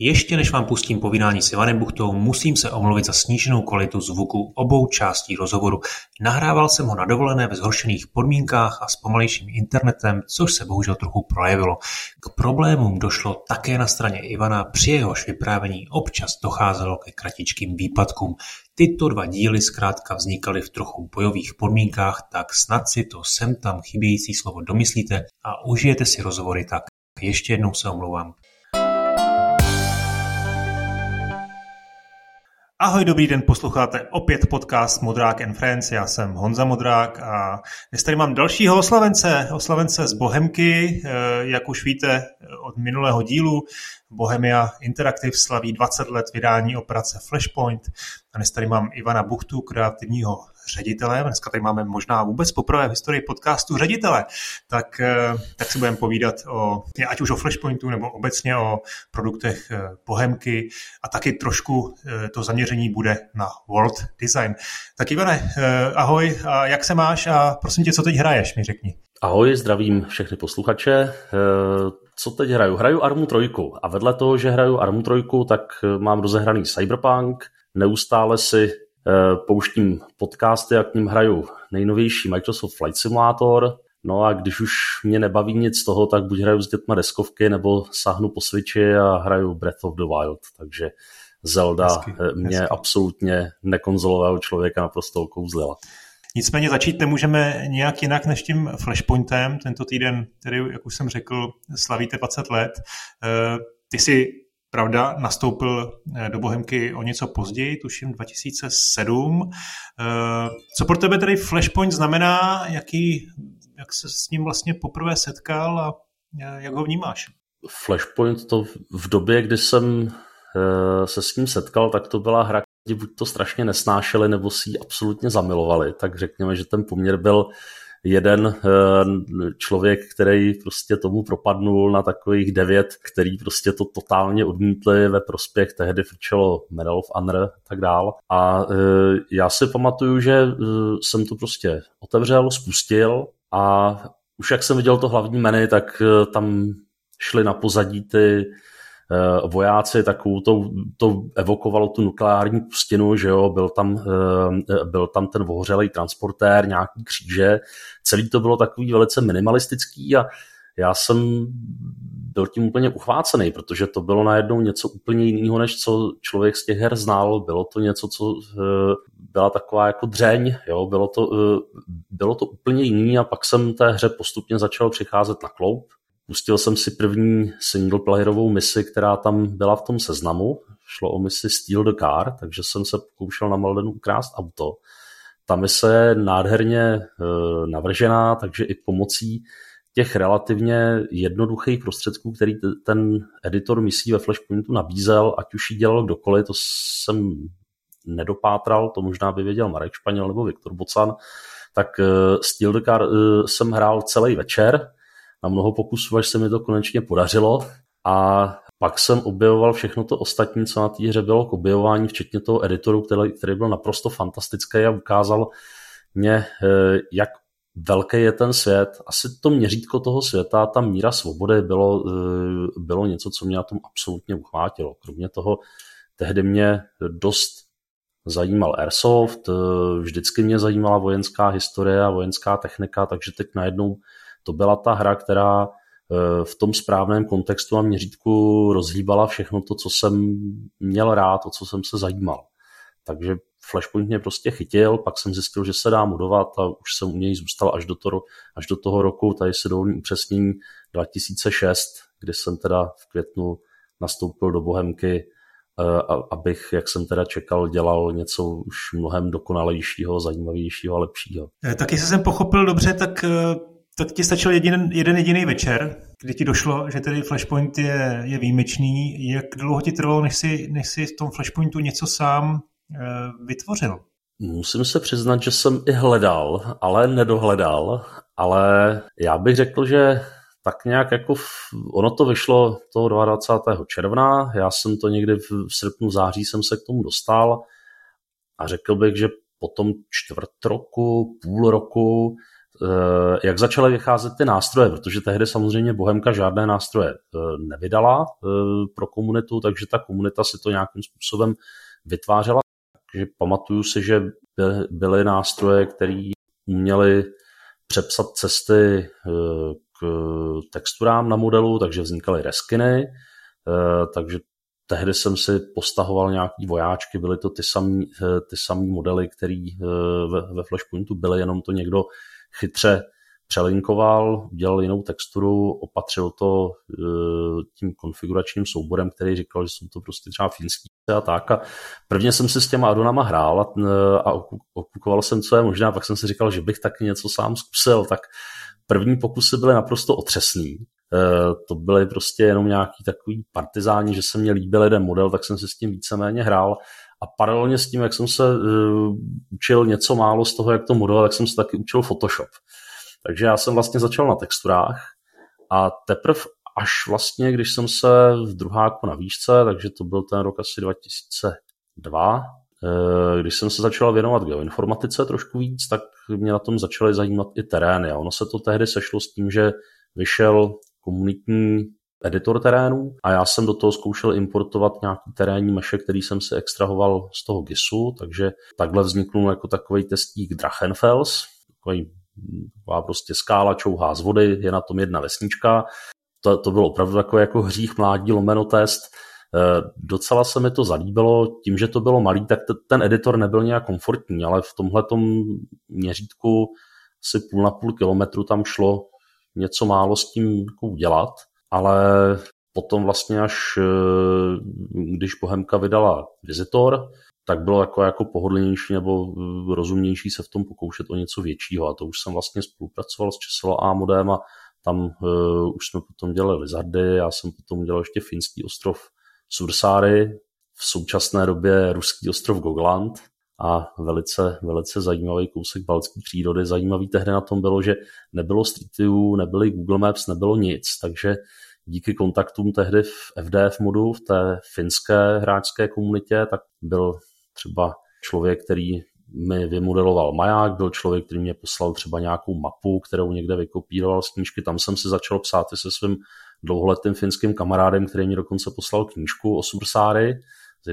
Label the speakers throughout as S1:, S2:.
S1: Ještě než vám pustím povídání s Ivanem Buchtou, musím se omluvit za sníženou kvalitu zvuku obou částí rozhovoru. Nahrával jsem ho na dovolené ve zhoršených podmínkách a s pomalejším internetem, což se bohužel trochu projevilo. K problémům došlo také na straně Ivana, při jehož vyprávění občas docházelo ke kratičkým výpadkům. Tyto dva díly zkrátka vznikaly v trochu bojových podmínkách, tak snad si to sem tam chybějící slovo domyslíte a užijete si rozhovory tak. Ještě jednou se omlouvám. Ahoj, dobrý den, posloucháte opět podcast Modrák and Friends, já jsem Honza Modrák a dnes tady mám dalšího oslavence, oslavence z Bohemky, eh, jak už víte od minulého dílu, Bohemia Interactive slaví 20 let vydání operace Flashpoint. A dnes tady mám Ivana Buchtu, kreativního ředitele. Dneska tady máme možná vůbec poprvé v historii podcastu ředitele. Tak, eh, tak si budeme povídat o, ať už o Flashpointu nebo obecně o produktech eh, Bohemky a taky trošku eh, to zaměření bude na world design. Tak Ivane, ahoj, a jak se máš a prosím tě, co teď hraješ, mi řekni.
S2: Ahoj, zdravím všechny posluchače. Co teď hraju? Hraju Armu 3 a vedle toho, že hraju Armu 3, tak mám rozehraný Cyberpunk, neustále si pouštím podcasty a k ním hraju nejnovější Microsoft Flight Simulator, No a když už mě nebaví nic z toho, tak buď hraju s dětma deskovky, nebo sahnu po Switchi a hraju Breath of the Wild, takže Zelda hezky, eh, mě hezky. absolutně nekonzolového člověka naprosto okouzlila.
S1: Nicméně začít nemůžeme nějak jinak než tím Flashpointem. Tento týden, který, jak už jsem řekl, slavíte 20 let. Eh, ty si Pravda, nastoupil eh, do Bohemky o něco později, tuším 2007. Eh, co pro tebe tady Flashpoint znamená, jaký, jak se s ním vlastně poprvé setkal a eh, jak ho vnímáš?
S2: Flashpoint to v době, kdy jsem se s ním setkal, tak to byla hra, kdy buď to strašně nesnášeli, nebo si ji absolutně zamilovali. Tak řekněme, že ten poměr byl jeden eh, člověk, který prostě tomu propadnul na takových devět, který prostě to totálně odmítli ve prospěch tehdy frčelo Medal of Honor a tak dál. A eh, já si pamatuju, že eh, jsem to prostě otevřel, spustil a už jak jsem viděl to hlavní menu, tak tam šly na pozadí ty vojáci, takovou to, to evokovalo tu nukleární pustinu, že jo, byl tam, eh, byl tam ten vohořelý transportér, nějaký kříže, celý to bylo takový velice minimalistický a já jsem byl tím úplně uchvácený, protože to bylo najednou něco úplně jiného, než co člověk z těch her znal. Bylo to něco, co eh, byla taková jako dřeň, jo? Bylo, to, bylo to úplně jiný a pak jsem té hře postupně začal přicházet na kloup Pustil jsem si první singleplayerovou misi, která tam byla v tom seznamu. Šlo o misi Steal the Car, takže jsem se pokoušel na Maldenu ukrást auto. Ta mise je nádherně e, navržená, takže i pomocí těch relativně jednoduchých prostředků, který ten editor misí ve Flashpointu nabízel, ať už ji dělal kdokoliv, to jsem nedopátral, to možná by věděl Marek Španěl nebo Viktor Bocan, tak e, Steel the Car e, jsem hrál celý večer, na mnoho pokusů, až se mi to konečně podařilo. A pak jsem objevoval všechno to ostatní, co na té hře bylo k objevování, včetně toho editoru, který, který byl naprosto fantastický a ukázal mě, eh, jak velký je ten svět. Asi to měřítko toho světa, ta míra svobody bylo, eh, bylo něco, co mě na tom absolutně uchvátilo. Kromě toho tehdy mě dost zajímal Airsoft, eh, vždycky mě zajímala vojenská historie a vojenská technika, takže teď najednou to byla ta hra, která eh, v tom správném kontextu a měřítku rozhýbala všechno to, co jsem měl rád, o co jsem se zajímal. Takže Flashpoint mě prostě chytil, pak jsem zjistil, že se dá modovat a už jsem u něj zůstal až do toho, až do toho roku, tady se dovolím upřesnění 2006, kdy jsem teda v květnu nastoupil do Bohemky, eh, abych, jak jsem teda čekal, dělal něco už mnohem dokonalejšího, zajímavějšího a lepšího.
S1: Eh, tak jestli jsem pochopil dobře, tak tak ti stačil jeden, jeden jediný večer, kdy ti došlo, že tedy Flashpoint je, je výjimečný. Jak dlouho ti trvalo, než si, než si v tom Flashpointu něco sám e, vytvořil?
S2: Musím se přiznat, že jsem i hledal, ale nedohledal. Ale já bych řekl, že tak nějak jako v, ono to vyšlo toho 22. června, já jsem to někdy v srpnu, září jsem se k tomu dostal a řekl bych, že potom čtvrt roku, půl roku jak začaly vycházet ty nástroje, protože tehdy samozřejmě Bohemka žádné nástroje eh, nevydala eh, pro komunitu, takže ta komunita si to nějakým způsobem vytvářela. Takže pamatuju si, že byly nástroje, které uměly přepsat cesty k texturám na modelu, takže vznikaly reskiny, takže tehdy jsem si postahoval nějaký vojáčky, byly to ty samé ty samý modely, které ve Flashpointu byly, jenom to někdo chytře přelinkoval, udělal jinou texturu, opatřil to e, tím konfiguračním souborem, který říkal, že jsou to prostě třeba finský a tak. A prvně jsem si s těma Adonama hrál a, e, a okukoval jsem, co je možná, pak jsem si říkal, že bych taky něco sám zkusil, tak první pokusy byly naprosto otřesný. E, to byly prostě jenom nějaký takový partizáni, že se mně líbil jeden model, tak jsem si s tím víceméně hrál a paralelně s tím, jak jsem se uh, učil něco málo z toho, jak to modelovat, tak jsem se taky učil Photoshop. Takže já jsem vlastně začal na texturách a teprve až vlastně, když jsem se v druháku na výšce, takže to byl ten rok asi 2002, eh, když jsem se začal věnovat geoinformatice trošku víc, tak mě na tom začaly zajímat i terény. A ono se to tehdy sešlo s tím, že vyšel komunitní editor terénů a já jsem do toho zkoušel importovat nějaký terénní meše, který jsem si extrahoval z toho GISu, takže takhle vzniknul jako takový testík Drachenfels, takový taková prostě skála čouhá z vody, je na tom jedna vesnička. To, to bylo opravdu takový jako hřích mládí lomeno test. E, docela se mi to zalíbilo, tím, že to bylo malý, tak t- ten editor nebyl nějak komfortní, ale v tomhle měřítku asi půl na půl kilometru tam šlo něco málo s tím jako udělat ale potom vlastně až eh, když Bohemka vydala Visitor, tak bylo jako, jako pohodlnější nebo eh, rozumnější se v tom pokoušet o něco většího. A to už jsem vlastně spolupracoval s Česlo A modem a tam uh, už jsme potom dělali Lizardy, já jsem potom dělal ještě finský ostrov Sursáry, v současné době ruský ostrov Gogland a velice, velice zajímavý kousek baltské přírody. Zajímavý tehdy na tom bylo, že nebylo Street View, nebyly Google Maps, nebylo nic, takže díky kontaktům tehdy v FDF modu, v té finské hráčské komunitě, tak byl třeba člověk, který mi vymodeloval maják, byl člověk, který mě poslal třeba nějakou mapu, kterou někde vykopíroval z knížky. Tam jsem si začal psát i se svým dlouholetým finským kamarádem, který mi dokonce poslal knížku o Sursáry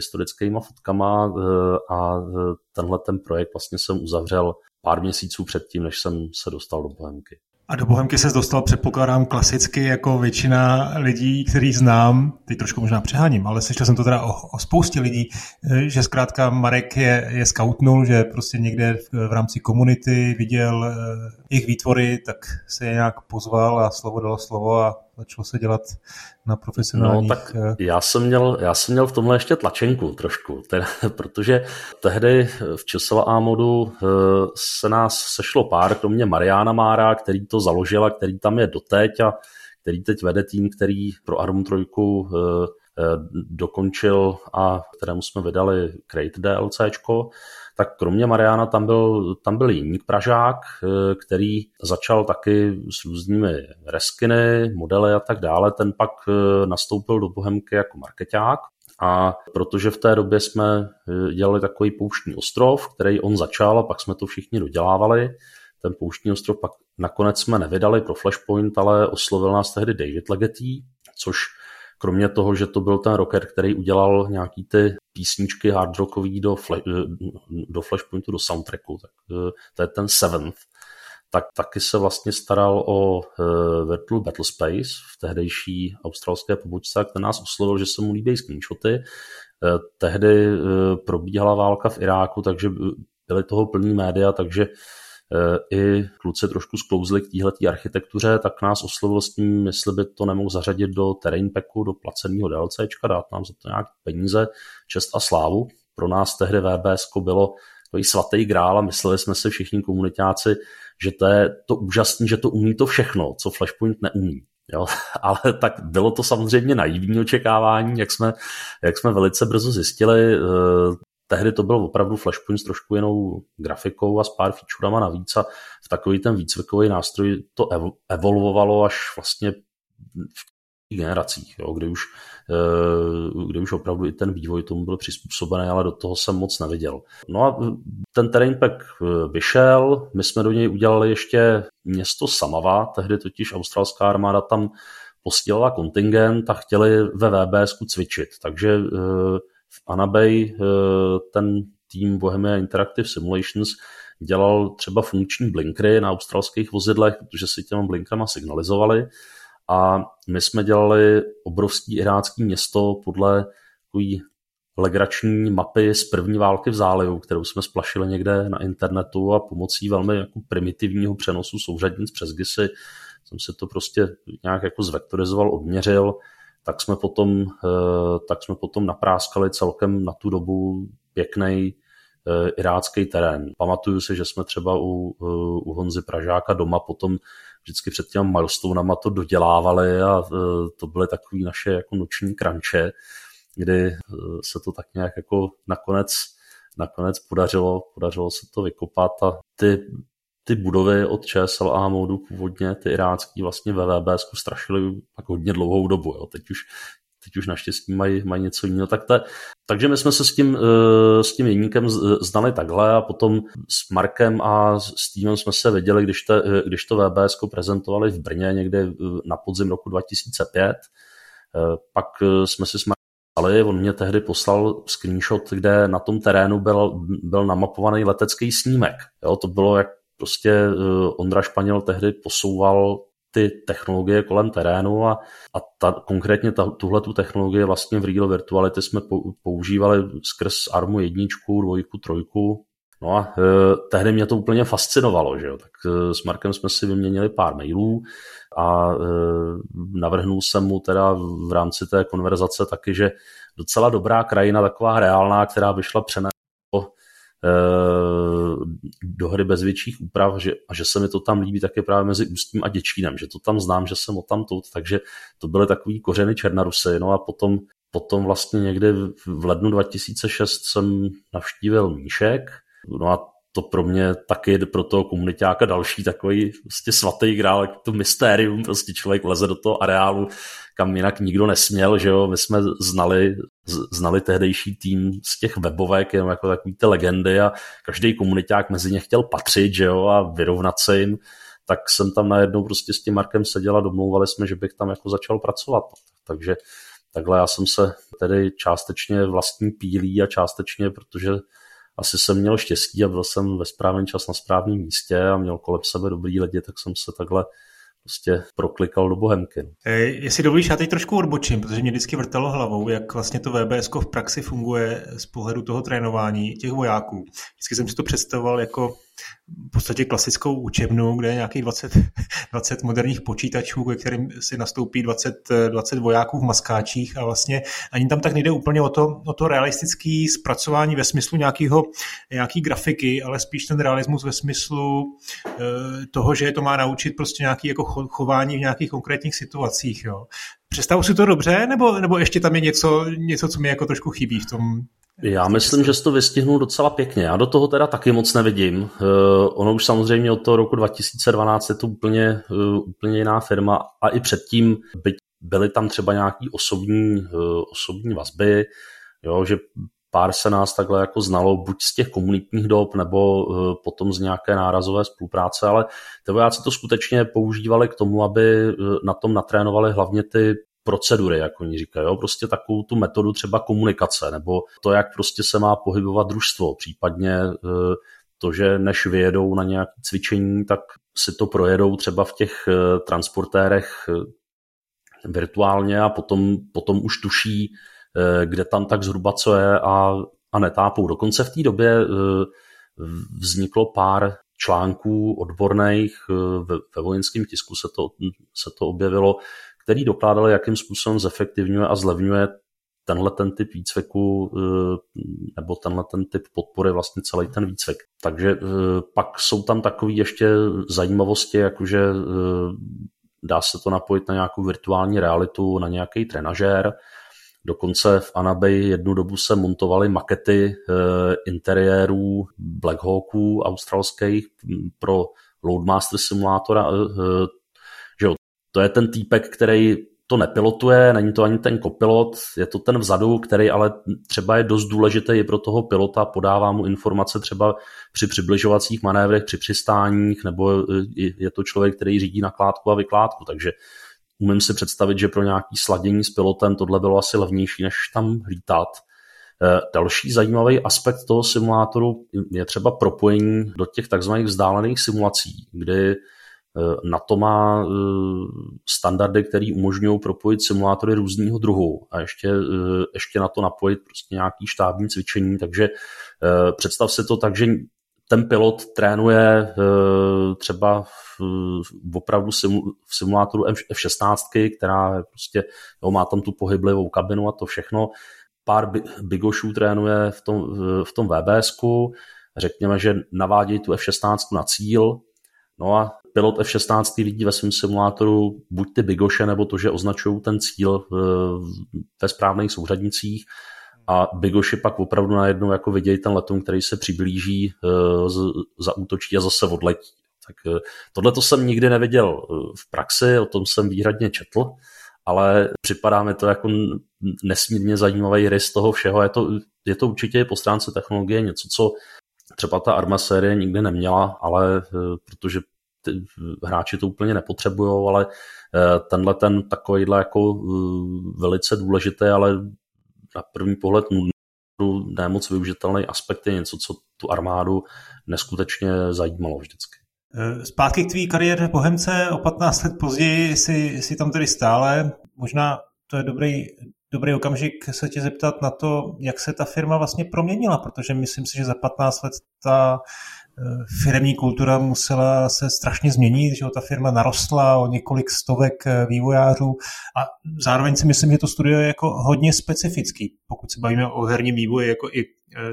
S2: s historickými fotkama eh, a eh, tenhle ten projekt vlastně jsem uzavřel pár měsíců předtím, než jsem se dostal do Bohemky.
S1: A do Bohemky se dostal, předpokládám, klasicky jako většina lidí, který znám, teď trošku možná přeháním, ale slyšel jsem to teda o, o spoustě lidí, eh, že zkrátka Marek je, je scoutnul, že prostě někde v, v rámci komunity viděl jejich výtvory, tak se je nějak pozval a slovo dalo slovo a začalo se dělat na profesionálních...
S2: No, tak eh, já jsem, měl, já jsem měl v tomhle ještě tlačenku trošku, teda, protože tehdy v Česova A modu eh, se nás sešlo pár, kromě Mariana Mára, který to založil a který tam je doteď a který teď vede tým, který pro Arum 3 eh, dokončil a kterému jsme vydali Crate DLCčko, tak kromě Mariana tam byl, tam byl jiný Pražák, eh, který začal taky s různými reskiny, modely a tak dále. Ten pak eh, nastoupil do Bohemky jako marketák a protože v té době jsme eh, dělali takový pouštní ostrov, který on začal a pak jsme to všichni dodělávali, ten pouštní ostrov pak nakonec jsme nevydali pro Flashpoint, ale oslovil nás tehdy David Legetty, což kromě toho, že to byl ten rocker, který udělal nějaký ty písničky hard rockový do, flash, do Flashpointu, do soundtracku, tak eh, to je ten Seventh, tak taky se vlastně staral o uh, Virtual Battle Space v tehdejší australské pobočce, ten nás oslovil, že se mu líbí screenshoty. Tehdy probíhala válka v Iráku, takže byly toho plný média, takže i kluci trošku sklouzli k téhletý architektuře, tak nás oslovil s tím, jestli by to nemohl zařadit do terrain packu, do placeného DLCčka, dát nám za to nějaké peníze, čest a slávu. Pro nás tehdy VBS bylo takový svatý grál a mysleli jsme si všichni komunitáci, že to je to úžasné, že to umí to všechno, co Flashpoint neumí. Jo, ale tak bylo to samozřejmě naivní očekávání, jak jsme, jak jsme velice brzo zjistili. Eh, tehdy to byl opravdu Flashpoint s trošku jinou grafikou a s pár featurama navíc a v takový ten výcvikový nástroj to evolvovalo až vlastně generacích, jo, kdy, už, eh, kdy už opravdu i ten vývoj tomu byl přizpůsobený, ale do toho jsem moc neviděl. No a ten terrain pack eh, vyšel, my jsme do něj udělali ještě město Samava, tehdy totiž australská armáda tam posílala kontingent a chtěli ve VBS cvičit, takže eh, v Anabay ten tým Bohemia Interactive Simulations dělal třeba funkční blinkry na australských vozidlech, protože si těma blinkrama signalizovali. A my jsme dělali obrovský irácký město podle takový legrační mapy z první války v zálivu, kterou jsme splašili někde na internetu a pomocí velmi jako primitivního přenosu souřadnic přes GISy jsem si to prostě nějak jako zvektorizoval, odměřil, tak jsme potom, eh, tak jsme potom napráskali celkem na tu dobu pěkný eh, irácký terén. Pamatuju si, že jsme třeba u, eh, u Honzy Pražáka doma potom vždycky před těmi milestonama to dodělávali a to byly takové naše jako noční kranče, kdy se to tak nějak jako nakonec, nakonec podařilo, podařilo se to vykopat a ty ty budovy od ČSLA modu původně, ty irácký vlastně ve VBS strašily tak hodně dlouhou dobu. Jo. Teď už teď už naštěstí mají, mají něco jiného. Tak to, takže my jsme se s tím, eh, s tím jedníkem znali takhle a potom s Markem a s týmem jsme se viděli, když, te, eh, když to VBS prezentovali v Brně někde eh, na podzim roku 2005. Pak jsme si s Markem on mě tehdy poslal screenshot, kde na tom terénu byl, byl namapovaný letecký snímek. Jo, to bylo jak prostě Ondra Španěl tehdy posouval ty technologie kolem terénu a, a ta, konkrétně ta, tuhle tu technologii vlastně v Real Virtuality jsme používali skrz ARMu jedničku, dvojku, trojku. No a e, tehdy mě to úplně fascinovalo, že jo? tak e, s Markem jsme si vyměnili pár mailů a e, navrhnul jsem mu teda v rámci té konverzace taky, že docela dobrá krajina, taková reálná, která by šla přenést Eh, Eh, do hry bez větších úprav že, a že se mi to tam líbí také právě mezi Ústím a Děčínem, že to tam znám, že jsem o tam tut, takže to byly takový kořeny Černaruse, no a potom, potom vlastně někde v lednu 2006 jsem navštívil Míšek, no a to pro mě taky pro toho komunitáka další takový vlastně svatý grál, to mystérium, prostě člověk leze do toho areálu, kam jinak nikdo nesměl, že jo, my jsme znali znali tehdejší tým z těch webovek, jenom jako takový ty legendy a každý komuniták mezi ně chtěl patřit, že jo, a vyrovnat se jim, tak jsem tam najednou prostě s tím Markem seděl a domlouvali jsme, že bych tam jako začal pracovat. Takže takhle já jsem se tedy částečně vlastní pílí a částečně, protože asi jsem měl štěstí a byl jsem ve správný čas na správném místě a měl kolem sebe dobrý lidi, tak jsem se takhle prostě proklikal do Bohemky.
S1: E, jestli dovolíš, já teď trošku odbočím, protože mě vždycky vrtalo hlavou, jak vlastně to VBS v praxi funguje z pohledu toho trénování těch vojáků. Vždycky jsem si to představoval jako v podstatě klasickou učebnu, kde je nějakých 20, 20 moderních počítačů, ke kterým si nastoupí 20, 20 vojáků v maskáčích a vlastně ani tam tak nejde úplně o to, o to realistické zpracování ve smyslu nějakého, nějaký grafiky, ale spíš ten realismus ve smyslu e, toho, že to má naučit prostě nějaké jako chování v nějakých konkrétních situacích. Jo. Představu si to dobře, nebo, nebo ještě tam je něco, něco, co mi jako trošku chybí v tom,
S2: já myslím, že jsi to vystihnul docela pěkně. Já do toho teda taky moc nevidím. Uh, ono už samozřejmě od toho roku 2012 je to úplně, uh, úplně jiná firma a i předtím byť byly tam třeba nějaký osobní, uh, osobní vazby, jo, že pár se nás takhle jako znalo buď z těch komunitních dob nebo uh, potom z nějaké nárazové spolupráce, ale ty vojáci to skutečně používali k tomu, aby uh, na tom natrénovali hlavně ty procedury, jak oni říkají, jo? prostě takovou tu metodu třeba komunikace, nebo to, jak prostě se má pohybovat družstvo, případně e, to, že než vyjedou na nějaké cvičení, tak si to projedou třeba v těch e, transportérech e, virtuálně a potom, potom už tuší, kde tam tak zhruba co je a, a netápou. Dokonce v té době vzniklo pár článků odborných, ve, ve vojenském tisku se to, se to objevilo, který dokládal, jakým způsobem zefektivňuje a zlevňuje tenhle ten typ výcviku eh, nebo tenhle ten typ podpory vlastně celý ten výcvik. Takže eh, pak jsou tam takové ještě zajímavosti, jakože eh, dá se to napojit na nějakou virtuální realitu, na nějaký trenažér. Dokonce v Anabay jednu dobu se montovaly makety interiérů Black Hawků australských pro Loadmaster simulátora, to je ten týpek, který to nepilotuje, není to ani ten kopilot, je to ten vzadu, který ale třeba je dost důležitý i pro toho pilota, podává mu informace třeba při přibližovacích manévrech, při přistáních, nebo je to člověk, který řídí nakládku a vykládku, takže umím si představit, že pro nějaký sladění s pilotem tohle bylo asi levnější, než tam lítat. Eh, další zajímavý aspekt toho simulátoru je třeba propojení do těch takzvaných vzdálených simulací, kdy na to má eh, standardy, které umožňují propojit simulátory různého druhu a ještě, ještě na to napojit prostě nějaký štábní cvičení, takže představ si to tak, že ten pilot trénuje třeba v, opravdu v simulátoru F16, která prostě jo, má tam tu pohyblivou kabinu a to všechno. Pár bigošů trénuje v tom, v tom VBSku, řekněme, že navádějí tu F-16 na cíl, no a pilot F-16 vidí ve svém simulátoru buď ty bigoše, nebo to, že označují ten cíl ve správných souřadnicích a bigoši pak opravdu najednou jako vidějí ten letoun, který se přiblíží, zaútočí a zase odletí. Tak eh, tohle to jsem nikdy neviděl eh, v praxi, o tom jsem výhradně četl, ale připadá mi to jako nesmírně zajímavý rys toho všeho. Je to, je to určitě po stránce technologie něco, co třeba ta Arma série nikdy neměla, ale eh, protože ty hráči to úplně nepotřebují, ale eh, tenhle ten takovýhle jako eh, velice důležitý, ale na první pohled nemoc využitelný aspekt je něco, co tu armádu neskutečně zajímalo vždycky.
S1: Eh, zpátky k tvý kariéře Bohemce, o 15 let později si, si tam tedy stále. Možná to je dobrý, dobrý okamžik se tě zeptat na to, jak se ta firma vlastně proměnila, protože myslím si, že za 15 let ta firmní kultura musela se strašně změnit, že ta firma narostla o několik stovek eh, vývojářů a zároveň si myslím, že to studio je jako hodně specifický, pokud se bavíme o herním vývoji jako i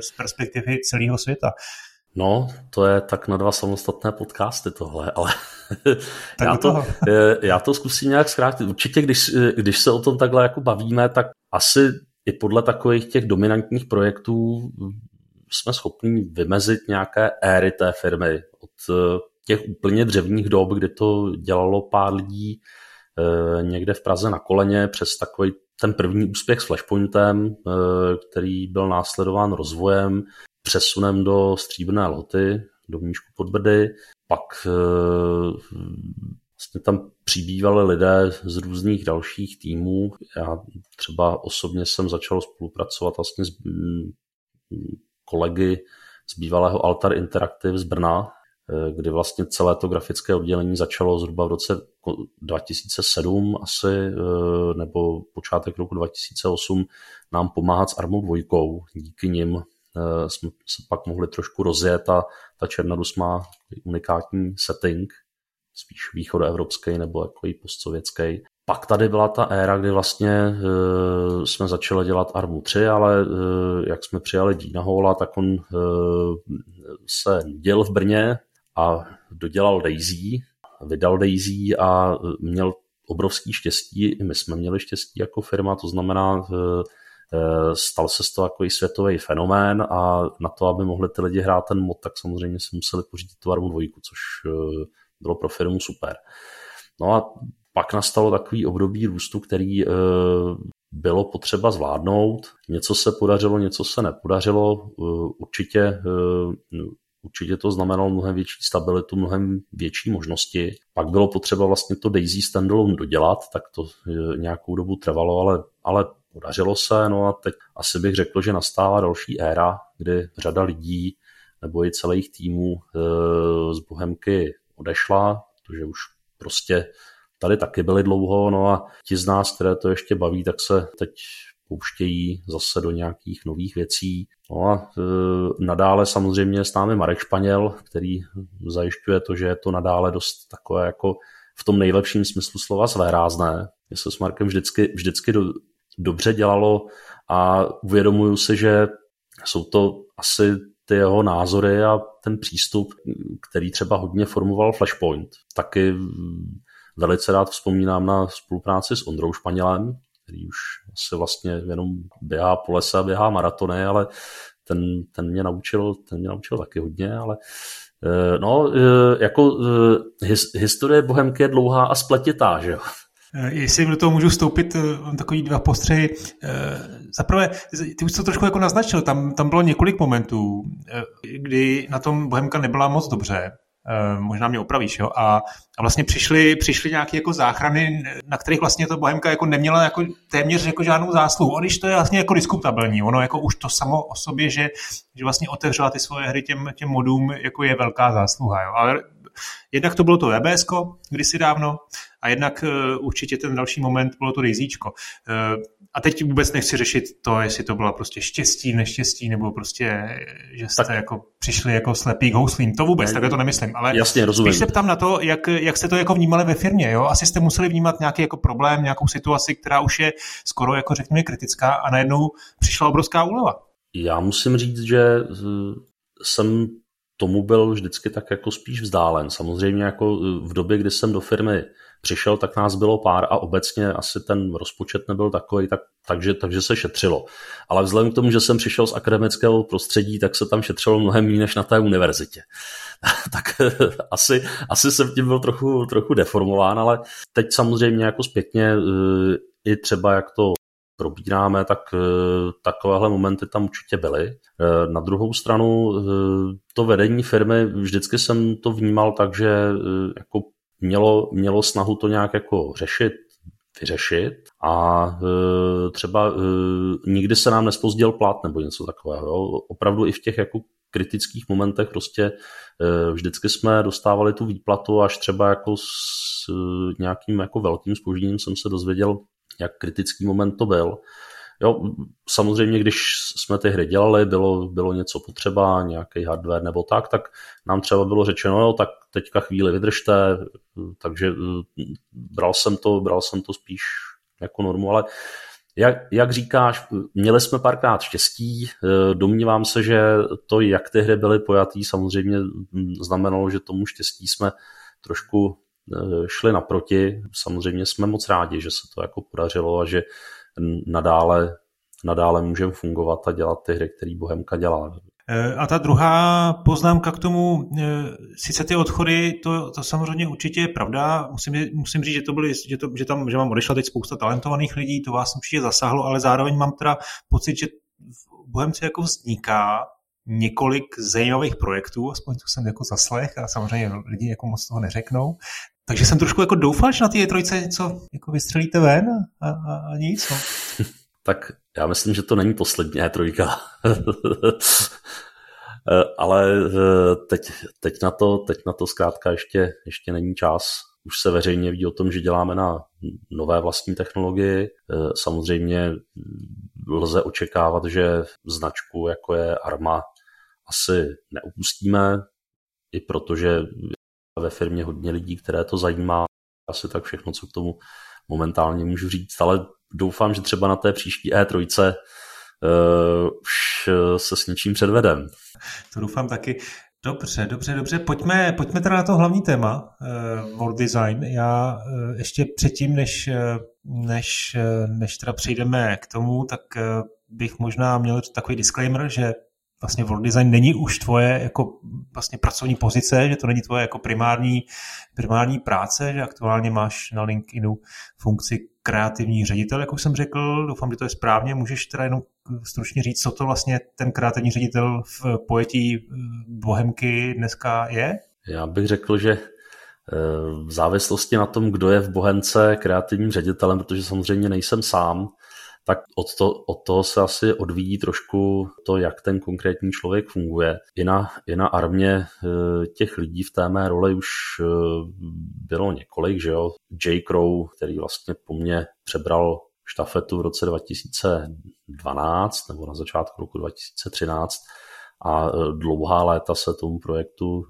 S1: z perspektivy celého světa.
S2: No, to je tak na dva samostatné podcasty tohle, ale tak já, to, eh, já to zkusím nějak zkrátit. Určitě, když, eh, když se o tom takhle jako bavíme, tak asi i podle takových těch dominantních projektů jsme schopni vymezit nějaké éry té firmy. Od eh, těch úplně dřevních dob, kdy to dělalo pár lidí někde v Praze na koleně, přes takový ten první úspěch s Flashpointem, který byl následován rozvojem, přesunem do stříbrné loty, do Mníšku pod Brdy. Pak vlastně tam přibývali lidé z různých dalších týmů. Já třeba osobně jsem začal spolupracovat vlastně s kolegy z bývalého Altar Interactive z Brna, e, kdy vlastně celé to grafické oddělení začalo zhruba v roce 2007 asi, e, nebo počátek roku 2008 nám pomáhat s Armou dvojkou. Díky nim Eh, jsme se pak mohli trošku rozjet a ta Černodus má unikátní setting, spíš východoevropský nebo jako i postsovětský. Pak tady byla ta éra, kdy vlastně uh, jsme začali dělat Armu 3, ale uh, jak jsme přijali Dina Hola, tak on uh, se děl v Brně a dodělal Daisy, vydal Daisy a měl obrovský štěstí, i my jsme měli štěstí jako firma, to znamená, Eh, stal se z toho takový světový fenomén a na to, aby mohli ty lidi hrát ten mod, tak samozřejmě si museli pořídit tu Armu 2, což eh, bylo pro firmu super. No a pak nastalo takový období růstu, který eh, bylo potřeba zvládnout. Něco se podařilo, něco se nepodařilo. Určitě, určitě to znamenalo mnohem větší stabilitu, mnohem větší možnosti. Pak bylo potřeba vlastně to Daisy standalone dodělat, tak to nějakou dobu trvalo, ale, ale Podařilo se, no a teď asi bych řekl, že nastává další éra, kdy řada lidí nebo i celých týmů z Bohemky odešla, protože už prostě tady taky byli dlouho, no a ti z nás, které to ještě baví, tak se teď pouštějí zase do nějakých nových věcí. No a e, nadále samozřejmě s námi Marek Španěl, který zajišťuje to, že je to nadále dost takové jako v tom nejlepším smyslu slova své rázné. My se s Markem vždycky, vždycky do, dobře dělalo a uvědomuju si, že jsou to asi ty jeho názory a ten přístup, který třeba hodně formoval Flashpoint. Taky velice rád vzpomínám na spolupráci s Ondrou Španělem, který už asi vlastně jenom běhá po lese a běhá maratony, ale ten, ten mě naučil, ten mě naučil taky hodně, ale eh, no, eh, jako eh, his, historie Bohemky je dlouhá a spletitá, že jo?
S1: Jestli do toho můžu vstoupit, mám takový dva postřehy. Za prvé, ty už to trošku jako naznačil, tam, tam bylo několik momentů, kdy na tom Bohemka nebyla moc dobře. Eh, možná mě opravíš, jo, a, a vlastně přišly, přišly nějaké jako záchrany, na kterých vlastně to Bohemka jako neměla jako téměř jako žádnou zásluhu. On když to je vlastně jako diskutabilní, ono jako už to samo o sobě, že, že vlastně otevřela ty svoje hry těm, těm modům, jako je velká zásluha, jo. Ale jednak to bylo to EBS kdysi dávno, a jednak uh, určitě ten další moment bylo to Dejzíčko. Uh, a teď vůbec nechci řešit to, jestli to bylo prostě štěstí, neštěstí, nebo prostě, že jste tak. jako přišli jako slepý k houslím. To vůbec, takhle to nemyslím. Ale
S2: Jasně, rozumím.
S1: spíš se ptám na to, jak, jak jste to jako vnímali ve firmě. Jo? Asi jste museli vnímat nějaký jako problém, nějakou situaci, která už je skoro jako řekněme kritická a najednou přišla obrovská úleva.
S2: Já musím říct, že jsem tomu byl vždycky tak jako spíš vzdálen. Samozřejmě jako v době, kdy jsem do firmy přišel, tak nás bylo pár a obecně asi ten rozpočet nebyl takový, tak, takže, takže se šetřilo. Ale vzhledem k tomu, že jsem přišel z akademického prostředí, tak se tam šetřilo mnohem méně než na té univerzitě. tak asi, asi jsem tím byl trochu, trochu deformován, ale teď samozřejmě jako zpětně eh, i třeba jak to probíráme, tak eh, takovéhle momenty tam určitě byly. Eh, na druhou stranu to vedení firmy, vždycky jsem to vnímal tak, že jako mělo, mělo snahu to nějak jako řešit, vyřešit a třeba nikdy se nám nespozděl plat nebo něco takového. Opravdu i v těch jako kritických momentech prostě vždycky jsme dostávali tu výplatu, až třeba jako s nějakým jako velkým spožděním jsem se dozvěděl, jak kritický moment to byl. Jo, samozřejmě, když jsme ty hry dělali, bylo, bylo něco potřeba, nějaký hardware nebo tak, tak nám třeba bylo řečeno, jo, tak teďka chvíli vydržte, takže eh, bral jsem to, bral jsem to spíš jako normu, ale jak, jak říkáš, měli jsme párkrát štěstí, eh, domnívám se, že to, jak ty hry byly pojatý, samozřejmě hm, znamenalo, že tomu štěstí jsme trošku šli naproti. Samozřejmě jsme moc rádi, že se to jako podařilo a že nadále, nadále můžeme fungovat a dělat ty hry, které Bohemka dělá.
S1: E, a ta druhá poznámka k tomu, e, sice ty odchody, to, to samozřejmě určitě je pravda, musím, musím říct, že, to byly, že, to, že tam že mám odešla teď spousta talentovaných lidí, to vás určitě zasáhlo, ale zároveň mám teda pocit, že v Bohemce jako vzniká několik zajímavých projektů, aspoň to jsem jako zaslech a samozřejmě lidi jako moc toho neřeknou. Takže jsem trošku jako doufal, že na té trojce co jako vystřelíte ven a, a, a nic. No.
S2: tak já myslím, že to není poslední trojka. Eh, ale eh, teď, teď, na to, teď na to zkrátka ještě, ještě není čas. Už se veřejně ví o tom, že děláme na nové vlastní technologii. Eh, samozřejmě lze očekávat, že značku, jako je Arma, asi neupustíme, i protože ve firmě hodně lidí, které to zajímá. Asi tak všechno, co k tomu momentálně můžu říct, ale doufám, že třeba na té příští E3 uh, už se s něčím předvedem.
S1: To doufám taky. Dobře, dobře, dobře. Pojďme, pojďme teda na to hlavní téma, uh, world design. Já uh, ještě předtím, než, než, než teda přejdeme k tomu, tak uh, bych možná měl takový disclaimer, že vlastně world design není už tvoje jako vlastně pracovní pozice, že to není tvoje jako primární, primární práce, že aktuálně máš na LinkedInu funkci kreativní ředitel, jak už jsem řekl, doufám, že to je správně. Můžeš teda jenom stručně říct, co to vlastně ten kreativní ředitel v pojetí eh, Bohemky dneska je?
S2: Já bych řekl, že eh, v závislosti na tom, kdo je v Bohemce kreativním ředitelem, protože samozřejmě nejsem sám, tak od, to, od toho se asi odvíjí trošku to, jak ten konkrétní člověk funguje. I na, i na armě eh, těch lidí v té mé roli už eh, bylo několik, že jo. J. Crow, který vlastně po mně přebral štafetu v roce 2012 nebo na začátku roku 2013 a eh, dlouhá léta se tomu projektu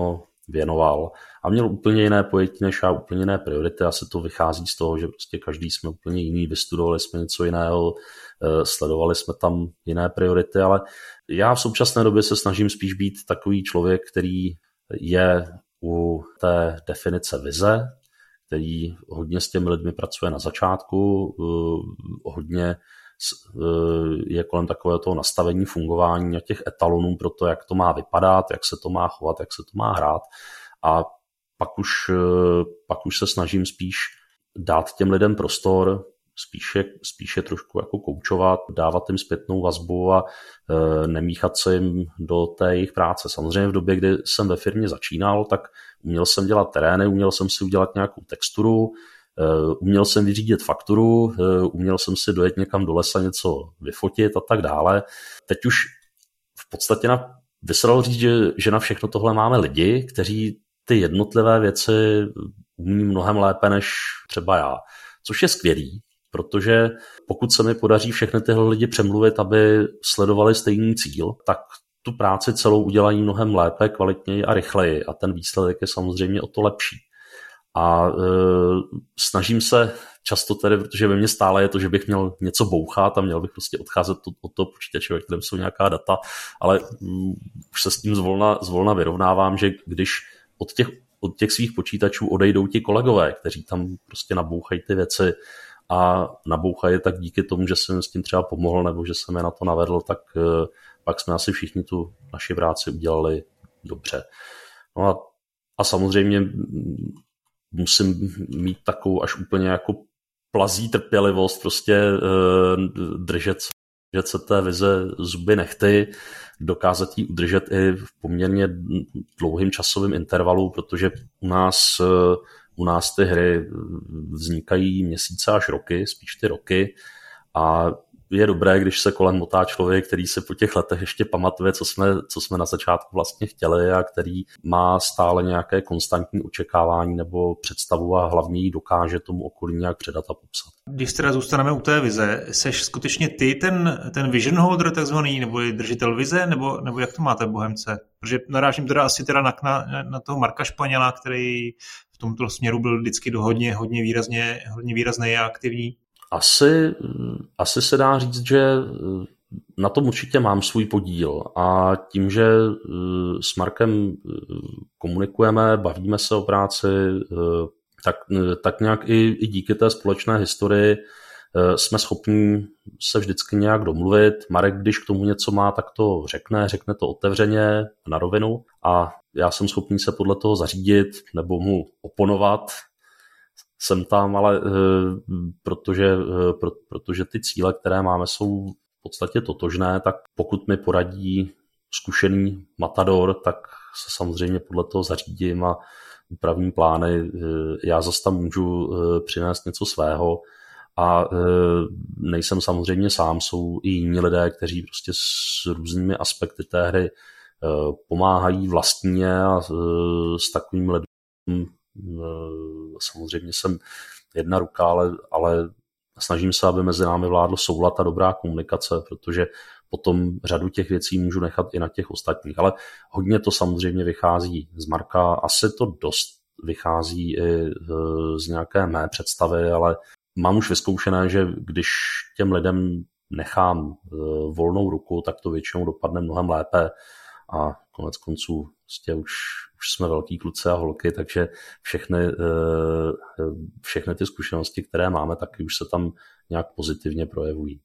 S2: no, věnoval a měl úplně jiné pojetí než já, úplně jiné priority. Asi to vychází z toho, že prostě každý jsme úplně jiný, vystudovali jsme něco jiného, eh, sledovali jsme tam jiné priority, ale já v současné době se snažím spíš být takový člověk, který je u té definice vize, který hodně s těmi lidmi pracuje na začátku, eh, hodně je kolem takového toho nastavení fungování a těch etalonů pro to, jak to má vypadat, jak se to má chovat, jak se to má hrát. A pak už, pak už se snažím spíš dát těm lidem prostor, spíše, spíše trošku jako koučovat, dávat jim zpětnou vazbu a e, nemíchat se jim do té jejich práce. Samozřejmě v době, kdy jsem ve firmě začínal, tak uměl jsem dělat terény, uměl jsem si udělat nějakou texturu, e, uměl jsem vyřídit fakturu, e, uměl jsem si dojet někam do lesa něco vyfotit a tak dále. Teď už v podstatě na, dalo říct, že, že na všechno tohle máme lidi, kteří ty jednotlivé věci umí mnohem lépe než třeba já. Což je skvělý, protože pokud se mi podaří všechny tyhle lidi přemluvit, aby sledovali stejný cíl, tak tu práci celou udělají mnohem lépe, kvalitněji a rychleji a ten výsledek je samozřejmě o to lepší. A e, snažím se často tedy, protože ve mně stále je to, že bych měl něco bouchat a měl bych prostě odcházet od toho počítače, ve kterém jsou nějaká data, ale um, už se s tím zvolna, zvolna vyrovnávám, že když od těch, od těch svých počítačů odejdou ti kolegové, kteří tam prostě nabouchají ty věci, a nabouchají tak díky tomu, že jsem s tím třeba pomohl nebo že jsem je na to navedl, tak eh, pak jsme asi všichni tu naši práci udělali dobře. No a, a samozřejmě musím mít takovou až úplně jako plazí trpělivost, prostě eh, držet, držet se té vize zuby nechty, dokázat ji udržet i v poměrně dlouhým časovým intervalu, protože u nás eh, u nás ty hry vznikají měsíce až roky, spíš ty roky a je dobré, když se kolem motá člověk, který se po těch letech ještě pamatuje, co jsme, co jsme na začátku vlastně chtěli a který má stále nějaké konstantní očekávání nebo představu a hlavně ji dokáže tomu okolí nějak předat a popsat.
S1: Když teda zůstaneme u té vize, seš skutečně ty ten, ten vision holder takzvaný, nebo je držitel vize, nebo, nebo jak to máte Bohemce? Protože narážím teda asi teda na, na, na toho Marka Španěla, který v tomto směru byl vždycky hodně, hodně, výrazně, hodně výrazný a aktivní.
S2: Asi, asi se dá říct, že na tom určitě mám svůj podíl a tím, že s Markem komunikujeme, bavíme se o práci, tak, tak nějak i, i díky té společné historii jsme schopni se vždycky nějak domluvit. Marek, když k tomu něco má, tak to řekne, řekne to otevřeně na rovinu a já jsem schopný se podle toho zařídit nebo mu oponovat, jsem tam, ale eh, protože, eh, pro, protože ty cíle, které máme, jsou v podstatě totožné, tak pokud mi poradí zkušený matador, tak se samozřejmě podle toho zařídím a upravím plány. Eh, já zase tam můžu přinést něco svého a nejsem samozřejmě sám, jsou i jiní lidé, kteří prostě s různými aspekty té hry pomáhají vlastně a s takovým lidem samozřejmě jsem jedna ruka, ale, ale snažím se, aby mezi námi vládl soulad a dobrá komunikace, protože potom řadu těch věcí můžu nechat i na těch ostatních. Ale hodně to samozřejmě vychází z Marka, asi to dost vychází i eh, z nějaké mé představy, ale mám už vyzkoušené, že když těm lidem nechám eh, volnou ruku, tak to většinou dopadne mnohem lépe a konec konců prostě už, už jsme velký kluci a holky, takže všechny, eh, všechny ty zkušenosti, které máme, taky už se tam nějak pozitivně projevují.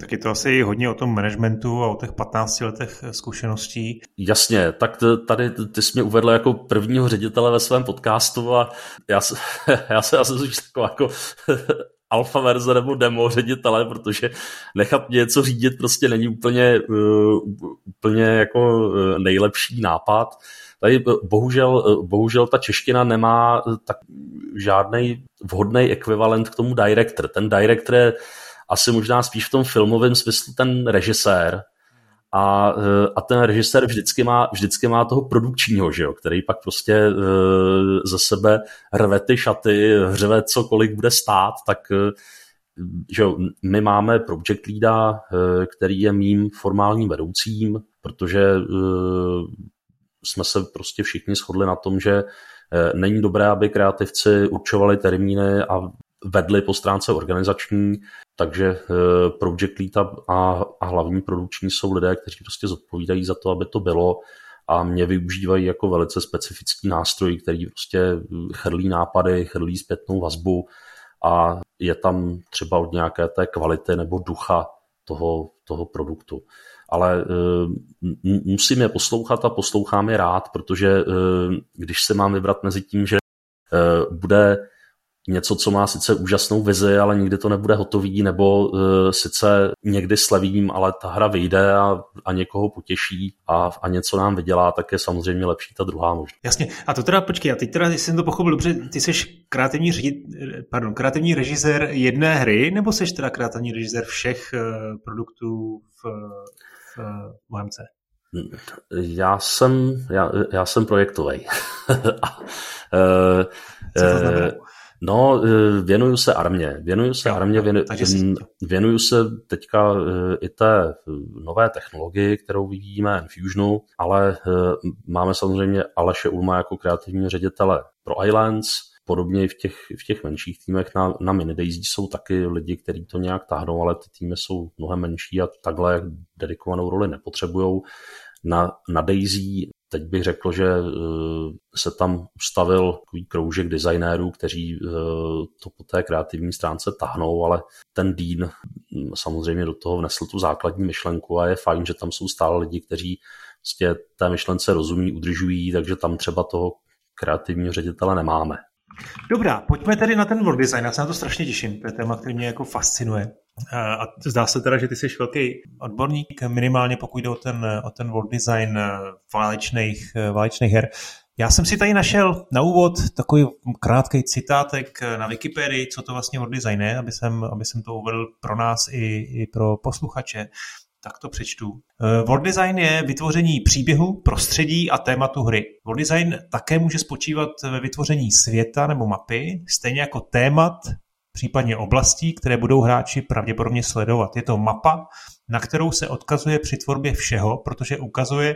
S1: Tak je to asi hodně o tom managementu a o těch 15 letech zkušeností.
S2: Jasně, tak tady ty jsi mě uvedl jako prvního ředitele ve svém podcastu a já se, já se, já se jako alfa verze nebo demo ředitele, protože nechat něco řídit prostě není úplně, uh, úplně jako uh, nejlepší nápad. Tady uh, bohužel, bohužel ta čeština nemá tak žádný vhodný ekvivalent k tomu director. Ten director je asi možná spíš v tom filmovém smyslu ten režisér, a, eh, a ten režisér vždycky má, vždycky má toho produkčního, že jo, který pak prostě uh, ze sebe rve ty šaty, hřeve cokoliv bude stát, tak uh, že jo, my máme project leada, který je mým formálním vedoucím, protože jsme se prostě všichni shodli na tom, že není dobré, aby kreativci určovali termíny a vedli po stránce organizační, takže eh, project lead a, a hlavní produkční jsou lidé, kteří prostě zodpovídají za to, aby to bylo a mě využívají jako velice specifický nástroj, který prostě chrlí nápady, chrlí zpětnou vazbu a je tam třeba od nějaké té kvality nebo ducha toho, toho produktu. Ale uh, musím je poslouchat a poslouchám je rád, protože uh, když se mám vybrat mezi tím, že uh, bude něco, co má sice úžasnou vizi, ale nikdy to nebude hotový, nebo uh, sice někdy slevím, ale ta hra vyjde a, a někoho potěší a, a něco nám vydělá, tak je samozřejmě lepší ta druhá možnost.
S1: Jasně. A to teda, počkej, a teď teda, jestli jsem to pochopil dobře, ty jsi kreativní, řidi, pardon, kreativní režisér jedné hry, nebo jsi teda kreativní režisér všech uh, produktů v, v Bohemce?
S2: Já jsem, já, já jsem projektový. No, e, věnuju se armě. Věnuju se jo, armě, věnu, věnuju se teďka e, i té nové technologii, kterou vidíme v Fusionu, ale máme samozřejmě Aleše Ulma jako kreativní ředitele pro Islands, podobně i v těch, v těch menších týmech na, na Mini Daisy jsou taky lidi, kteří to nějak táhnou, ale ty týmy jsou mnohem menší a takhle dedikovanou roli nepotřebují. Na, na Daisy teď bych řekl, že eh, se tam ustavil takový kroužek designérů, kteří eh, to po té kreativní stránce tahnou, ale ten Dean hm, samozřejmě do toho vnesl tu základní myšlenku a je fajn, že tam jsou stále lidi, kteří prostě té myšlence rozumí, udržují, takže tam třeba toho kreativního ředitele nemáme.
S1: Dobrá, pojďme tedy na ten world design. Já se na to strašně těším, to je téma, který mě jako fascinuje. A zdá se teda, že ty jsi velký odborník, minimálně pokud jde o ten, o ten world design válečných, válečných her. Já jsem si tady našel na úvod takový krátký citátek na Wikipedii, co to vlastně world design je, aby jsem, aby jsem to uvedl pro nás i, i pro posluchače. Tak to přečtu. World design je vytvoření příběhu, prostředí a tématu hry. World design také může spočívat ve vytvoření světa nebo mapy, stejně jako témat, případně oblastí, které budou hráči pravděpodobně sledovat. Je to mapa, na kterou se odkazuje při tvorbě všeho, protože ukazuje,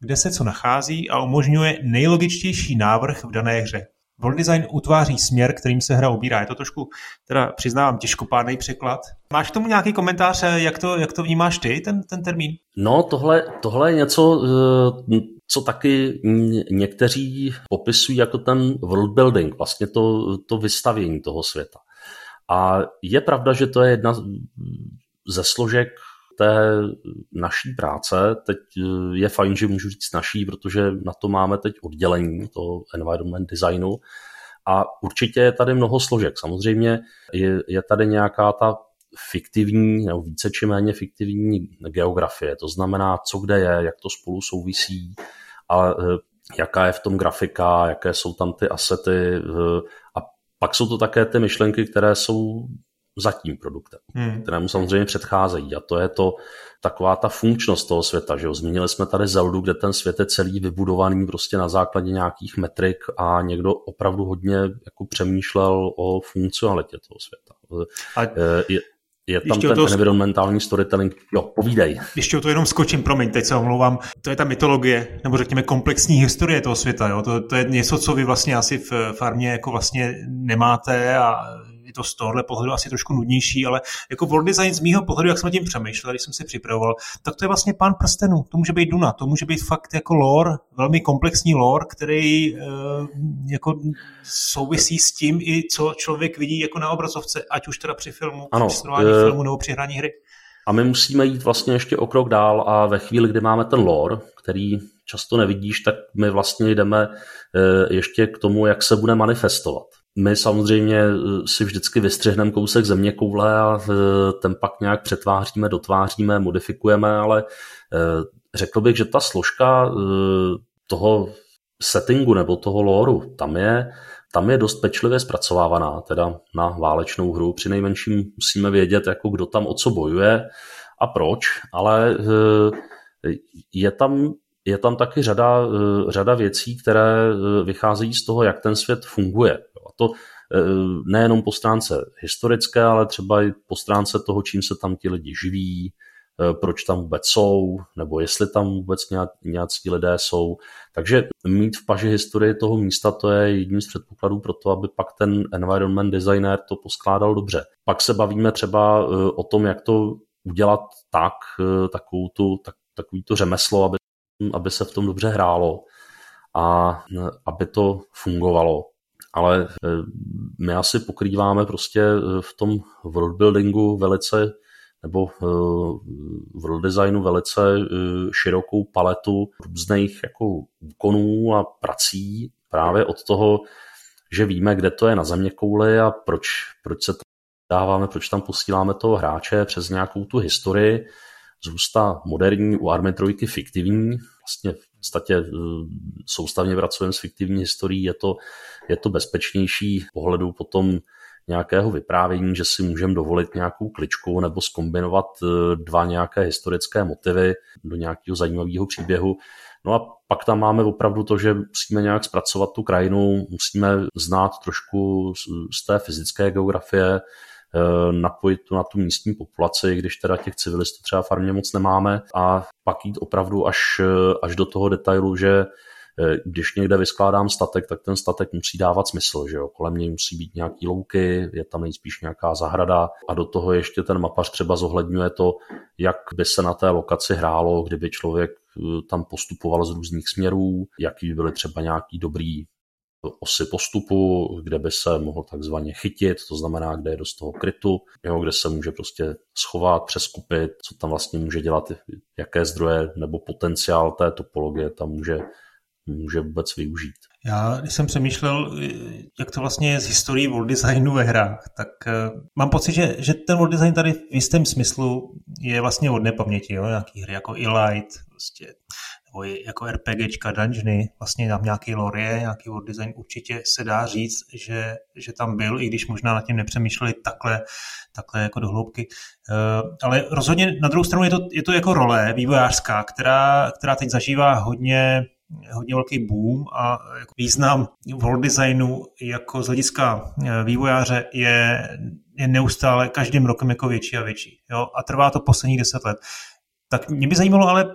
S1: kde se co nachází a umožňuje nejlogičtější návrh v dané hře. World design utváří směr, kterým se hra ubírá. Je to trošku, teda přiznávám, těžkopádný překlad. Máš k tomu nějaký komentář, jak to, jak to vnímáš ty, ten, ten termín?
S2: No, tohle, tohle je něco, eh, co taky někteří popisují jako ten world building, vlastně to, to vystavění toho světa. A je pravda, že to je jedna ze složek té naší práce. Teď eh, je fajn, že můžu říct naší, protože na to máme teď oddělení, to environment designu. A určitě je tady mnoho složek. Samozřejmě je, je tady nějaká ta fiktivní, nebo více či méně fiktivní geografie. To znamená, co kde je, jak to spolu souvisí, a eh, jaká je v tom grafika, jaké jsou tam ty asety eh, pak jsou to také ty myšlenky, které jsou za tím produktem, hmm. kterému samozřejmě předcházejí. A to je to taková ta funkčnost toho světa. Že jo? Zmínili jsme tady Zeldu, kde ten svět je celý vybudovaný prostě na základě nějakých metrik a někdo opravdu hodně jako přemýšlel o funkcionalitě toho světa. A... Je, je tam Ještě ten to... environmentální storytelling. Jo, povídej.
S1: Ještě o to jenom skočím, promiň, teď se omlouvám. To je ta mytologie, nebo řekněme komplexní historie toho světa. Jo? To, to je něco, co vy vlastně asi v farmě jako vlastně nemáte a to z tohohle pohledu asi trošku nudnější, ale jako world design z mýho pohledu, jak jsem tím přemýšlel, když jsem si připravoval, tak to je vlastně pán prstenů. To může být Duna, to může být fakt jako lore, velmi komplexní lore, který uh, jako souvisí s tím i co člověk vidí jako na obrazovce, ať už teda při filmu, ano, při uh, filmu nebo při hraní hry.
S2: A my musíme jít vlastně ještě o krok dál a ve chvíli, kdy máme ten lore, který často nevidíš, tak my vlastně jdeme eh, ještě k tomu, jak se bude manifestovat. My samozřejmě eh, si vždycky vystřihneme kousek země koule a eh, ten pak nějak přetváříme, dotváříme, modifikujeme, ale řekl bych, že ta složka toho settingu nebo toho lóru tam je, tam je dost pečlivě zpracovávaná, teda na válečnou hru. Při nejmenším musíme vědět, jako kdo tam o co bojuje a proč, ale je tam je tam taky řada, eh, řada věcí, které eh, vycházejí z toho, jak ten svět funguje. To eh, nejenom po stránce historické, ale třeba i po stránce toho, čím se tam ti lidi živí, proč tam vůbec jsou, nebo jestli tam vůbec nějací lidé jsou. Takže mít v paži historii toho místa, to je jedním z předpokladů pro to, aby pak ten environment designer to poskládal dobře. Pak se bavíme třeba o tom, jak to udělat tak, takovou tu, tak, takový to řemeslo, aby aby se v tom dobře hrálo a aby to fungovalo. Ale e, my asi pokrýváme prostě e, v tom worldbuildingu velice nebo e, v world designu velice širokou paletu různých jako úkonů a prací právě od toho, že víme, kde to je na země kouli a proč, proč se to dáváme, proč tam posíláme toho hráče přes nějakou tu historii. Zůsta moderní, u Army 3 fiktivní, vlastně v podstatě eh, soustavně pracujeme s fiktivní historií, je to, je to bezpečnější pohledu potom nějakého vyprávění, že si můžeme dovolit nějakou kličku nebo skombinovat eh, dva nějaké historické motivy do nějakého zajímavého příběhu. No a pak tam máme opravdu to, že musíme nějak zpracovat tu krajinu, musíme znát trošku z té fyzické geografie, eh, napojit to na tu místní populaci, když teda těch civilistů třeba farmě moc nemáme a pak jít opravdu až, eh, až do toho detailu, že když někde vyskládám statek, tak ten statek musí dávat smysl, že jo? Kolem něj musí být nějaký louky, je tam nejspíš nějaká zahrada a do toho ještě ten mapař třeba zohledňuje to, jak by se na té lokaci hrálo, kdyby člověk eh, tam postupoval z různých směrů, jaký by byly třeba nějaký dobrý osy postupu, kde by se mohl takzvaně chytit, to znamená, kde je dost toho krytu, jo, kde se může prostě schovat, přeskupit, co tam vlastně může dělat, jaké zdroje nebo potenciál té topologie tam může může vůbec využít.
S1: Já, když jsem přemýšlel, jak to vlastně je z historií world designu ve hrách, tak uh, mám pocit, že, že ten world design tady v jistém smyslu je vlastně od nepaměti, jo? nějaký hry jako Elite, prostě, nebo jako RPGčka, Dungeony, vlastně tam nějaký lore je, nějaký world design určitě se dá říct, že, že tam byl, i když možná nad tím nepřemýšleli takhle, takhle jako do hloubky. Uh, ale rozhodně na druhou stranu je to, je to jako role vývojářská, která, která teď zažívá hodně hodně velký boom a jako význam world designu jako z hlediska e, vývojáře je, je neustále každým rokem jako větší a větší. Jo? A trvá to posledních deset let. Tak mě by zajímalo ale,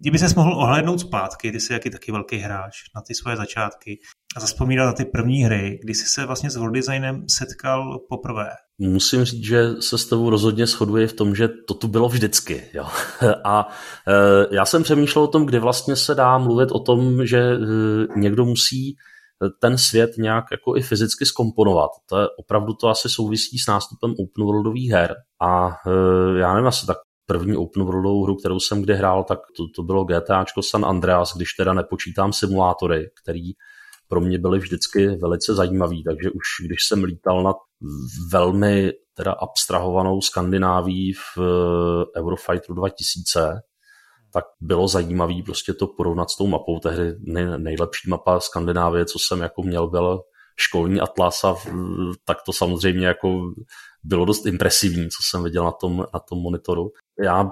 S1: kdyby se mohl ohlédnout zpátky, ty jsi jaký taky velký hráč, na ty svoje začátky a zaspomínat na ty první hry, kdy jsi se vlastně s designem setkal poprvé.
S2: Musím říct, že se s tebou rozhodně shoduje v tom, že to tu bylo vždycky. Jo. A e, já jsem přemýšlel o tom, kdy vlastně se dá mluvit o tom, že e, někdo musí ten svět nějak jako i fyzicky skomponovat. To je opravdu to asi souvisí s nástupem open worldových her. A já nevím, asi tak první open worldovou hru, kterou jsem kdy hrál, tak to, to bylo GTAčko San Andreas, když teda nepočítám simulátory, který pro mě byly vždycky velice zajímavý, takže už když jsem lítal nad velmi teda abstrahovanou Skandináví v eh, Eurofighteru 2000, tak bylo zajímavý prostě to porovnat s tou mapou. Tehdy nejlepší mapa Skandinávie, co jsem jako měl, byl školní atlas a tak to samozřejmě jako bylo dost impresivní, co jsem viděl na tom, na tom monitoru. Já,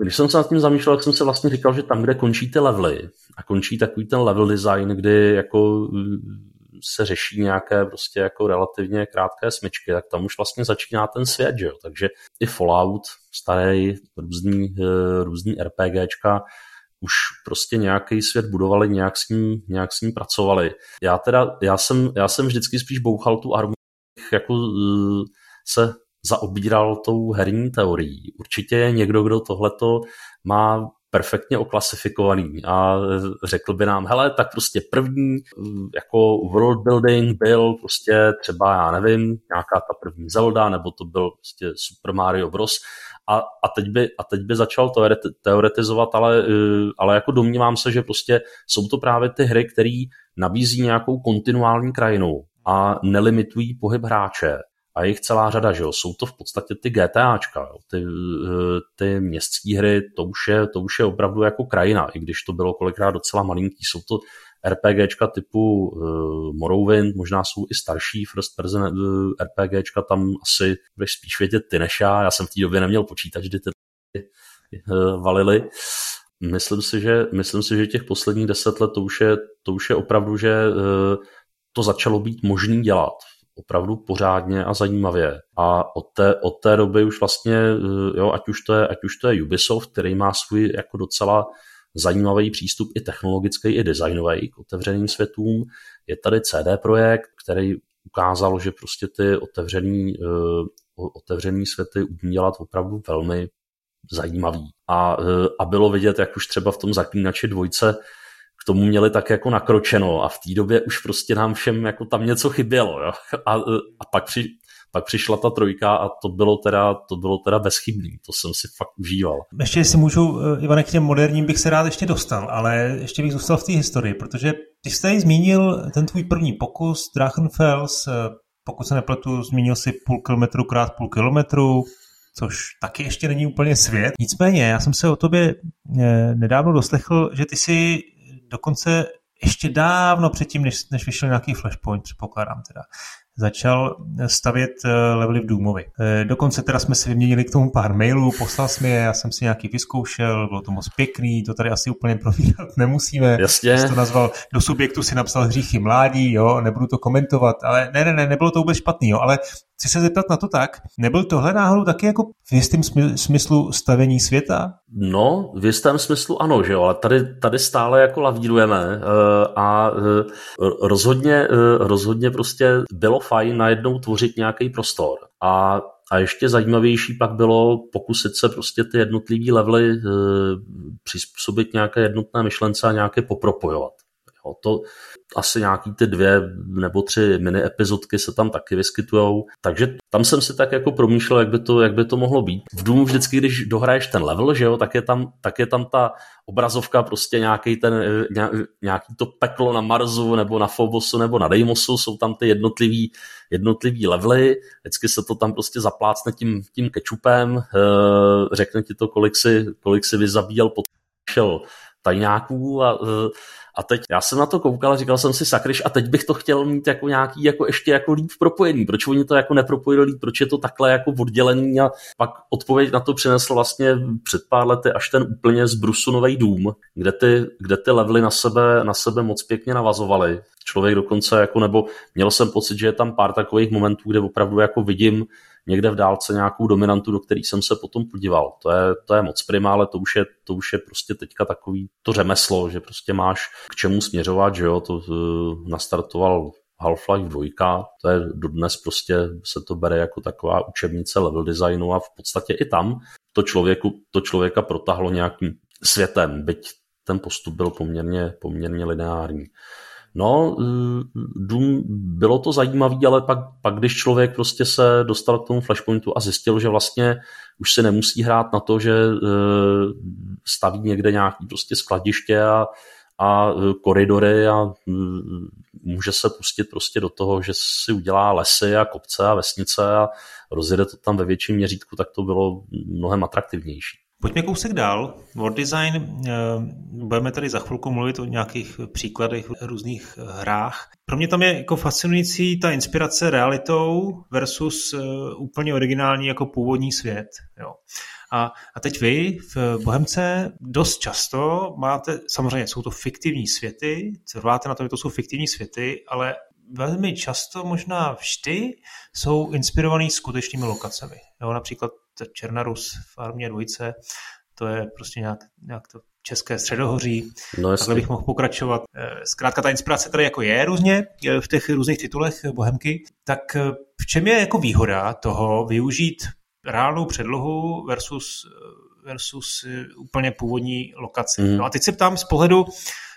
S2: když jsem se nad tím zamýšlel, tak jsem se vlastně říkal, že tam, kde končí ty levely a končí takový ten level design, kdy jako se řeší nějaké prostě jako relativně krátké smyčky, tak tam už vlastně začíná ten svět, že jo? Takže i Fallout, starý, různý, eh, různý RPGčka, už prostě nějaký svět budovali, nějak s ním, nějak s ním pracovali. Já teda, já jsem, já jsem vždycky spíš bouchal tu armu, jako eh, se zaobíral tou herní teorií. Určitě je někdo, kdo tohleto má perfektně oklasifikovaný a řekl by nám, hele, tak prostě první jako world building byl prostě třeba, já nevím, nějaká ta první Zelda, nebo to byl prostě Super Mario Bros. A, a, teď, by, a teď by začal to teoretizovat, ale, ale jako domnívám se, že prostě jsou to právě ty hry, které nabízí nějakou kontinuální krajinu a nelimitují pohyb hráče a jich celá řada, že jo. Jsou to v podstatě ty GTAčka, jo. Ty, eh, ty městské hry, to už, je, to už je opravdu jako krajina, i když to bylo kolikrát docela malinký. Jsou to RPGčka typu uh, Morrowind, možná jsou i starší first person uh, RPGčka, tam asi budeš spíš vědět ty než já. Já jsem v té době neměl počítač, kdy ty uh, valily. Myslím si, že, myslím si, že těch posledních deset let to už je, to už je opravdu, že uh, to začalo být možný dělat opravdu pořádně a zajímavě. A od té, od té doby už vlastně, eh, jo, ať už, to je, ať už to je Ubisoft, který má svůj jako docela zajímavý přístup i technologický, i designový k otevřeným světům. Je tady CD Projekt, který ukázal, že prostě ty otevřený, uh, otevřený světy umí dělat opravdu velmi zajímavý. A, uh, a bylo vidět, jak už třeba v tom zaklínači dvojce tomu měli tak jako nakročeno a v té době už prostě nám všem jako tam něco chybělo. Jo? A, a pak, při, pak přišla ta trojka a to bylo teda, to bylo teda bezchybný, to jsem si fakt užíval.
S1: Ještě si můžu, eh, Ivane, k těm moderním bych se rád ještě dostal, ale ještě bych zůstal v té historii, protože Ty jsi tady zmínil ten tvůj první pokus, Drachenfels, pokud se nepletu, zmínil si půl kilometru krát půl kilometru, což taky ještě není úplně svět. Nicméně, já jsem se o tobě eh, nedávno doslechl, že ty si dokonce ještě dávno předtím, než, než vyšel nějaký flashpoint, předpokládám teda, začal stavět eh, levely v Doomovi. Eh, dokonce teda jsme si vyměnili k tomu pár mailů, poslal jsme je, já jsem si nějaký vyzkoušel, bylo to moc pěkný, to tady asi úplně provídat nemusíme.
S2: Jasně.
S1: Jsi to nazval, do subjektu si napsal hříchy mládí, jo, nebudu to komentovat, ale ne, ne, ne, nebylo to vůbec špatný, jo, ale chci se zeptat na to tak, nebyl tohle náhodou taky jako v jistém smyslu stavení světa?
S2: No, v jistém smyslu ano, že jo, ale tady, tady stále jako lavírujeme uh, a uh, rozhodně, uh, rozhodně prostě bylo fajn najednou tvořit nějaký prostor. A a ještě zajímavější pak bylo pokusit se prostě ty jednotlivé levely e, přizpůsobit nějaké jednotné myšlence a nějaké popropojovat. Jo, to asi nějaký ty dvě nebo tři mini epizodky se tam taky vyskytujou, takže tam jsem si tak jako promýšlel, jak by to, jak by to mohlo být. V Doomu vždycky, když dohraješ ten level, že jo, tak je tam, tak je tam ta obrazovka prostě nějaký, ten, nějaký to peklo na Marsu nebo na Phobosu nebo na Deimosu, jsou tam ty jednotlivý, jednotlivý levely, vždycky se to tam prostě zaplácne tím, tím kečupem, eh, řekne ti to, kolik si, kolik si vyzabíjel pod tajňáků a, eh, a teď já jsem na to koukal a říkal jsem si sakryš a teď bych to chtěl mít jako nějaký jako ještě jako líp propojení. Proč oni to jako nepropojili líp, proč je to takhle jako oddělený a pak odpověď na to přinesl vlastně před pár lety až ten úplně zbrusunový dům, kde ty, kde ty levely na sebe, na sebe moc pěkně navazovaly. Člověk dokonce jako, nebo měl jsem pocit, že je tam pár takových momentů, kde opravdu jako vidím někde v dálce nějakou dominantu, do které jsem se potom podíval. To je, to je moc prima, ale to už je, to už je prostě teďka takový to řemeslo, že prostě máš k čemu směřovat, že jo, to uh, nastartoval Half-Life 2, to je dodnes prostě se to bere jako taková učebnice level designu a v podstatě i tam to, člověku, to člověka protahlo nějakým světem, byť ten postup byl poměrně, poměrně lineární. No, eh, Doom, bylo to zajímavé, ale pak, pak, když člověk prostě se dostal k tomu flashpointu a zjistil, že vlastně už se nemusí hrát na to, že eh, staví někde nějaký prostě skladiště a, a eh, koridory a může se pustit prostě do toho, že si udělá lesy a kopce a vesnice a rozjede to tam ve větším měřítku, tak to bylo mnohem atraktivnější.
S1: Pojďme kousek dál. World design, eh, budeme tady za chvilku mluvit o nějakých příkladech, různých hrách. Pro mě tam je jako fascinující ta inspirace realitou versus eh, úplně originální jako původní svět. Jo. A, a teď vy v Bohemce dost často máte, samozřejmě jsou to fiktivní světy, trváte na tom, že to jsou fiktivní světy, ale velmi často, možná vždy, jsou inspirovaný skutečnými lokacemi. Jo, například Černarus v armě dvojce, to je prostě nějak, nějak to České středohoří, no, takhle bych mohl pokračovat. Eh, zkrátka ta inspirace tady jako je různě eh, v těch různých titulech Bohemky, tak eh, v čem je jako výhoda toho využít reálnou předlohu versus, versus úplně původní lokaci. Mm. No a teď se ptám z pohledu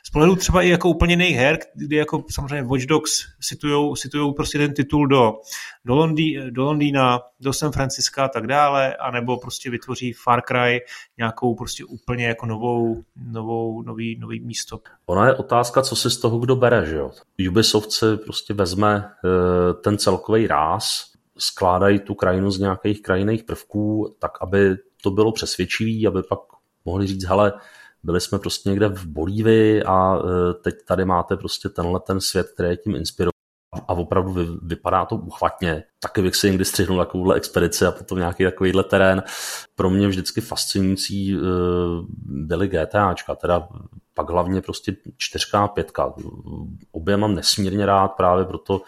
S1: z pohledu třeba i jako úplně jiných her, kdy jako samozřejmě Watch Dogs situujou, situujou prostě ten titul do, do, Londý, do Londýna, do San Franciska a tak dále, anebo prostě vytvoří Far Cry nějakou prostě úplně jako novou, novou, nový, nový místo.
S2: Ona je otázka, co si z toho kdo bere, že jo? Ubisoft si prostě vezme eh, ten celkový ráz, skládají tu krajinu z nějakých krajinných prvků, tak aby to bylo přesvědčivý, aby pak mohli říct, hele, byli jsme prostě někde v Bolívii a e, teď tady máte prostě tenhle ten svět, který je tím inspirovaný a opravdu vy, vypadá to uchvatně. Taky bych si někdy střihnul takovouhle expedici a potom nějaký takovýhle terén. Pro mě vždycky fascinující uh, byly GTAčka, teda pak hlavně prostě čtyřka a pětka. Obě mám nesmírně rád právě proto,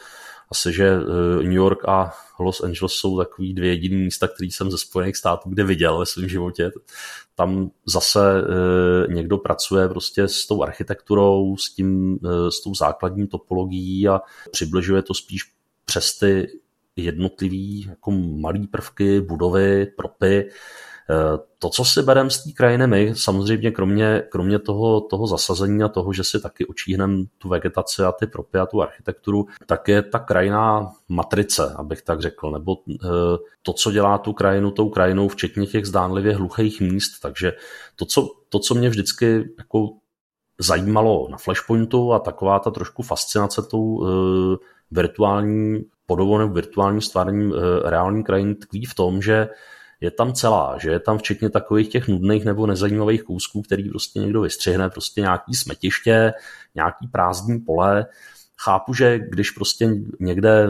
S2: asi, že uh, New York a Los Angeles jsou takový dvě jediné místa, které jsem ze Spojených států kde viděl ve svém životě. Tam zase e, někdo pracuje prostě s tou architekturou, s, tím, e, s tou základní topologií a přibližuje to spíš přes ty jednotlivý jako malý prvky, budovy, propy, to, co si bereme z té krajiny my, samozřejmě kromě, kromě toho, toho zasazení a toho, že si taky očíhneme tu vegetaci a ty propy a tu architekturu, tak je ta krajina matrice, abych tak řekl, nebo eh, to, co dělá tu krajinu tou krajinou, včetně těch zdánlivě hluchých míst. Takže to, co, to, co mě vždycky jako zajímalo na Flashpointu a taková ta trošku fascinace tou virtuální podobou nebo virtuálním stvářením reální krajiny tkví v tom, že je tam celá, že je tam včetně takových těch nudných nebo nezajímavých kousků, který prostě někdo vystřihne, prostě nějaký smetiště, nějaký prázdný pole. Chápu, že když prostě někde eh,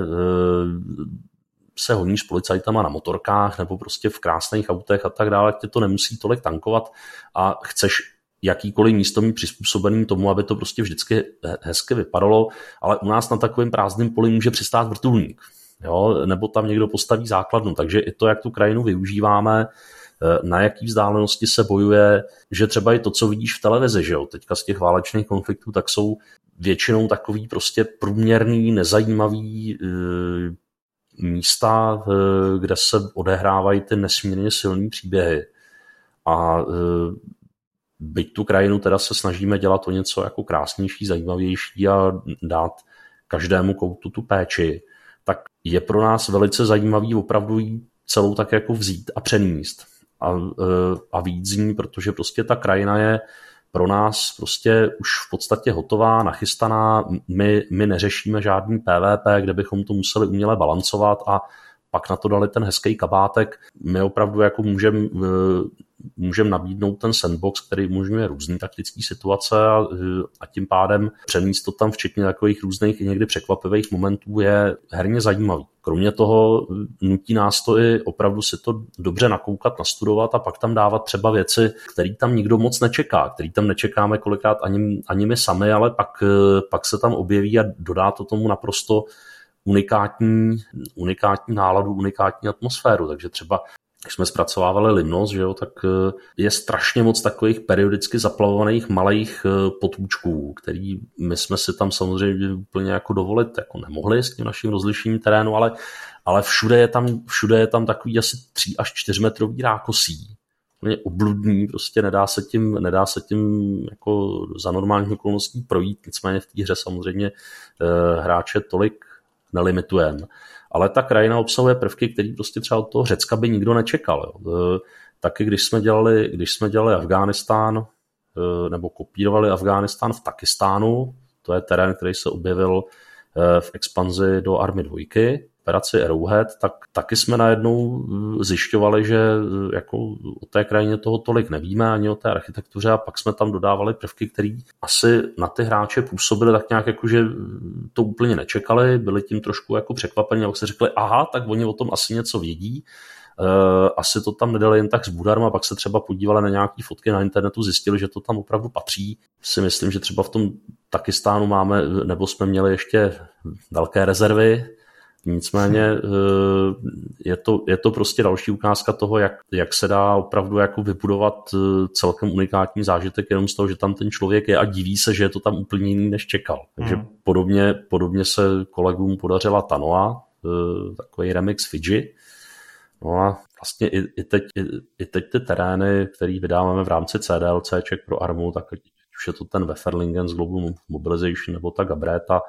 S2: se honíš s policajtama na motorkách nebo prostě v krásných autech a tak dále, tě to nemusí tolik tankovat a chceš jakýkoliv místo mít přizpůsobený tomu, aby to prostě vždycky hezky vypadalo, ale u nás na takovém prázdném poli může přistát vrtulník jo, nebo tam někdo postaví základnu. Takže i to, jak tu krajinu využíváme, eh, na jaký vzdálenosti se bojuje, že třeba i to, co vidíš v televizi, že jo, teďka z těch válečných konfliktů, tak jsou většinou takový prostě průměrný, nezajímavý e, místa, e, kde se odehrávají ty nesmírně silné příběhy. A e, byť tu krajinu teda se snažíme dělat o něco jako krásnější, zajímavější a dát každému koutu tu péči, tak je pro nás velice zajímavý opravdu jí celou tak jako vzít a přenést a, e, a víc z ní, protože prostě ta krajina je pro nás prostě už v podstatě hotová, nachystaná, my, my neřešíme žádný PVP, kde bychom to museli uměle balancovat a pak na to dali ten hezký kabátek. My opravdu jako můžeme e, můžeme nabídnout ten sandbox, který umožňuje různé taktické situace a, a tím pádem přenést to tam včetně takových různých i někdy překvapivých momentů je herně zajímavý. Kromě toho nutí nás to i opravdu si to dobře nakoukat, nastudovat a pak tam dávat třeba věci, které tam nikdo moc nečeká, který tam nečekáme kolikrát ani, ani my sami, ale pak, pak se tam objeví a dodá to tomu naprosto unikátní, unikátní náladu, unikátní atmosféru. Takže třeba když jsme zpracovávali Limnos, že jo, tak eh, je strašně moc takových periodicky zaplavovaných malých eh, potůčků, který my jsme si tam samozřejmě úplně jako dovolit jako nemohli s tím naším rozlišením terénu, ale, ale všude, je tam, všude je tam takový asi 3 až 4 metrový rákosí. Úplně obludný, prostě nedá se tím, nedá se tím jako za normálních okolností projít, nicméně v té hře samozřejmě eh, hráče tolik nelimitujeme ale ta krajina obsahuje prvky, které prostě třeba od toho Řecka by nikdo nečekal. Jo. E, taky když jsme dělali, když jsme dělali Afghánistán, e, nebo kopírovali Afghánistán v Takistánu, to je terén, který se objevil e, v expanzi do Army 2, operaci Arrowhead, tak taky jsme najednou eh, zjišťovali, že eh, jako o té krajině toho tolik nevíme, ani o té architektuře a pak jsme tam dodávali prvky, které asi na ty hráče působily tak nějak jako, že eh, to úplně nečekali, byli tím trošku jako překvapení, a se řekli, aha, tak oni o tom asi něco vědí, asi to tam nedali jen tak s budarma, pak se třeba podívali na nějaké fotky na internetu, zjistili, že to tam opravdu patří. Si myslím, že třeba v tom Takistánu máme, nebo jsme měli ještě velké rezervy, Nicméně eh, je to, je to prostě další ukázka toho, jak, jak se dá opravdu jako vybudovat eh, celkem unikátní zážitek jenom z toho, že tam ten člověk je a diví se, že je to tam úplně jiný, než čekal. Takže hmm. podobně, podobně se kolegům podařila Tanoa, eh, takový remix Fiji. No a vlastně i, i, teď, i, i teď ty terény, které vydáváme v rámci CDLCček pro Armu, tak už je to ten Weferlingen z Global Mobilization nebo ta Gabreta,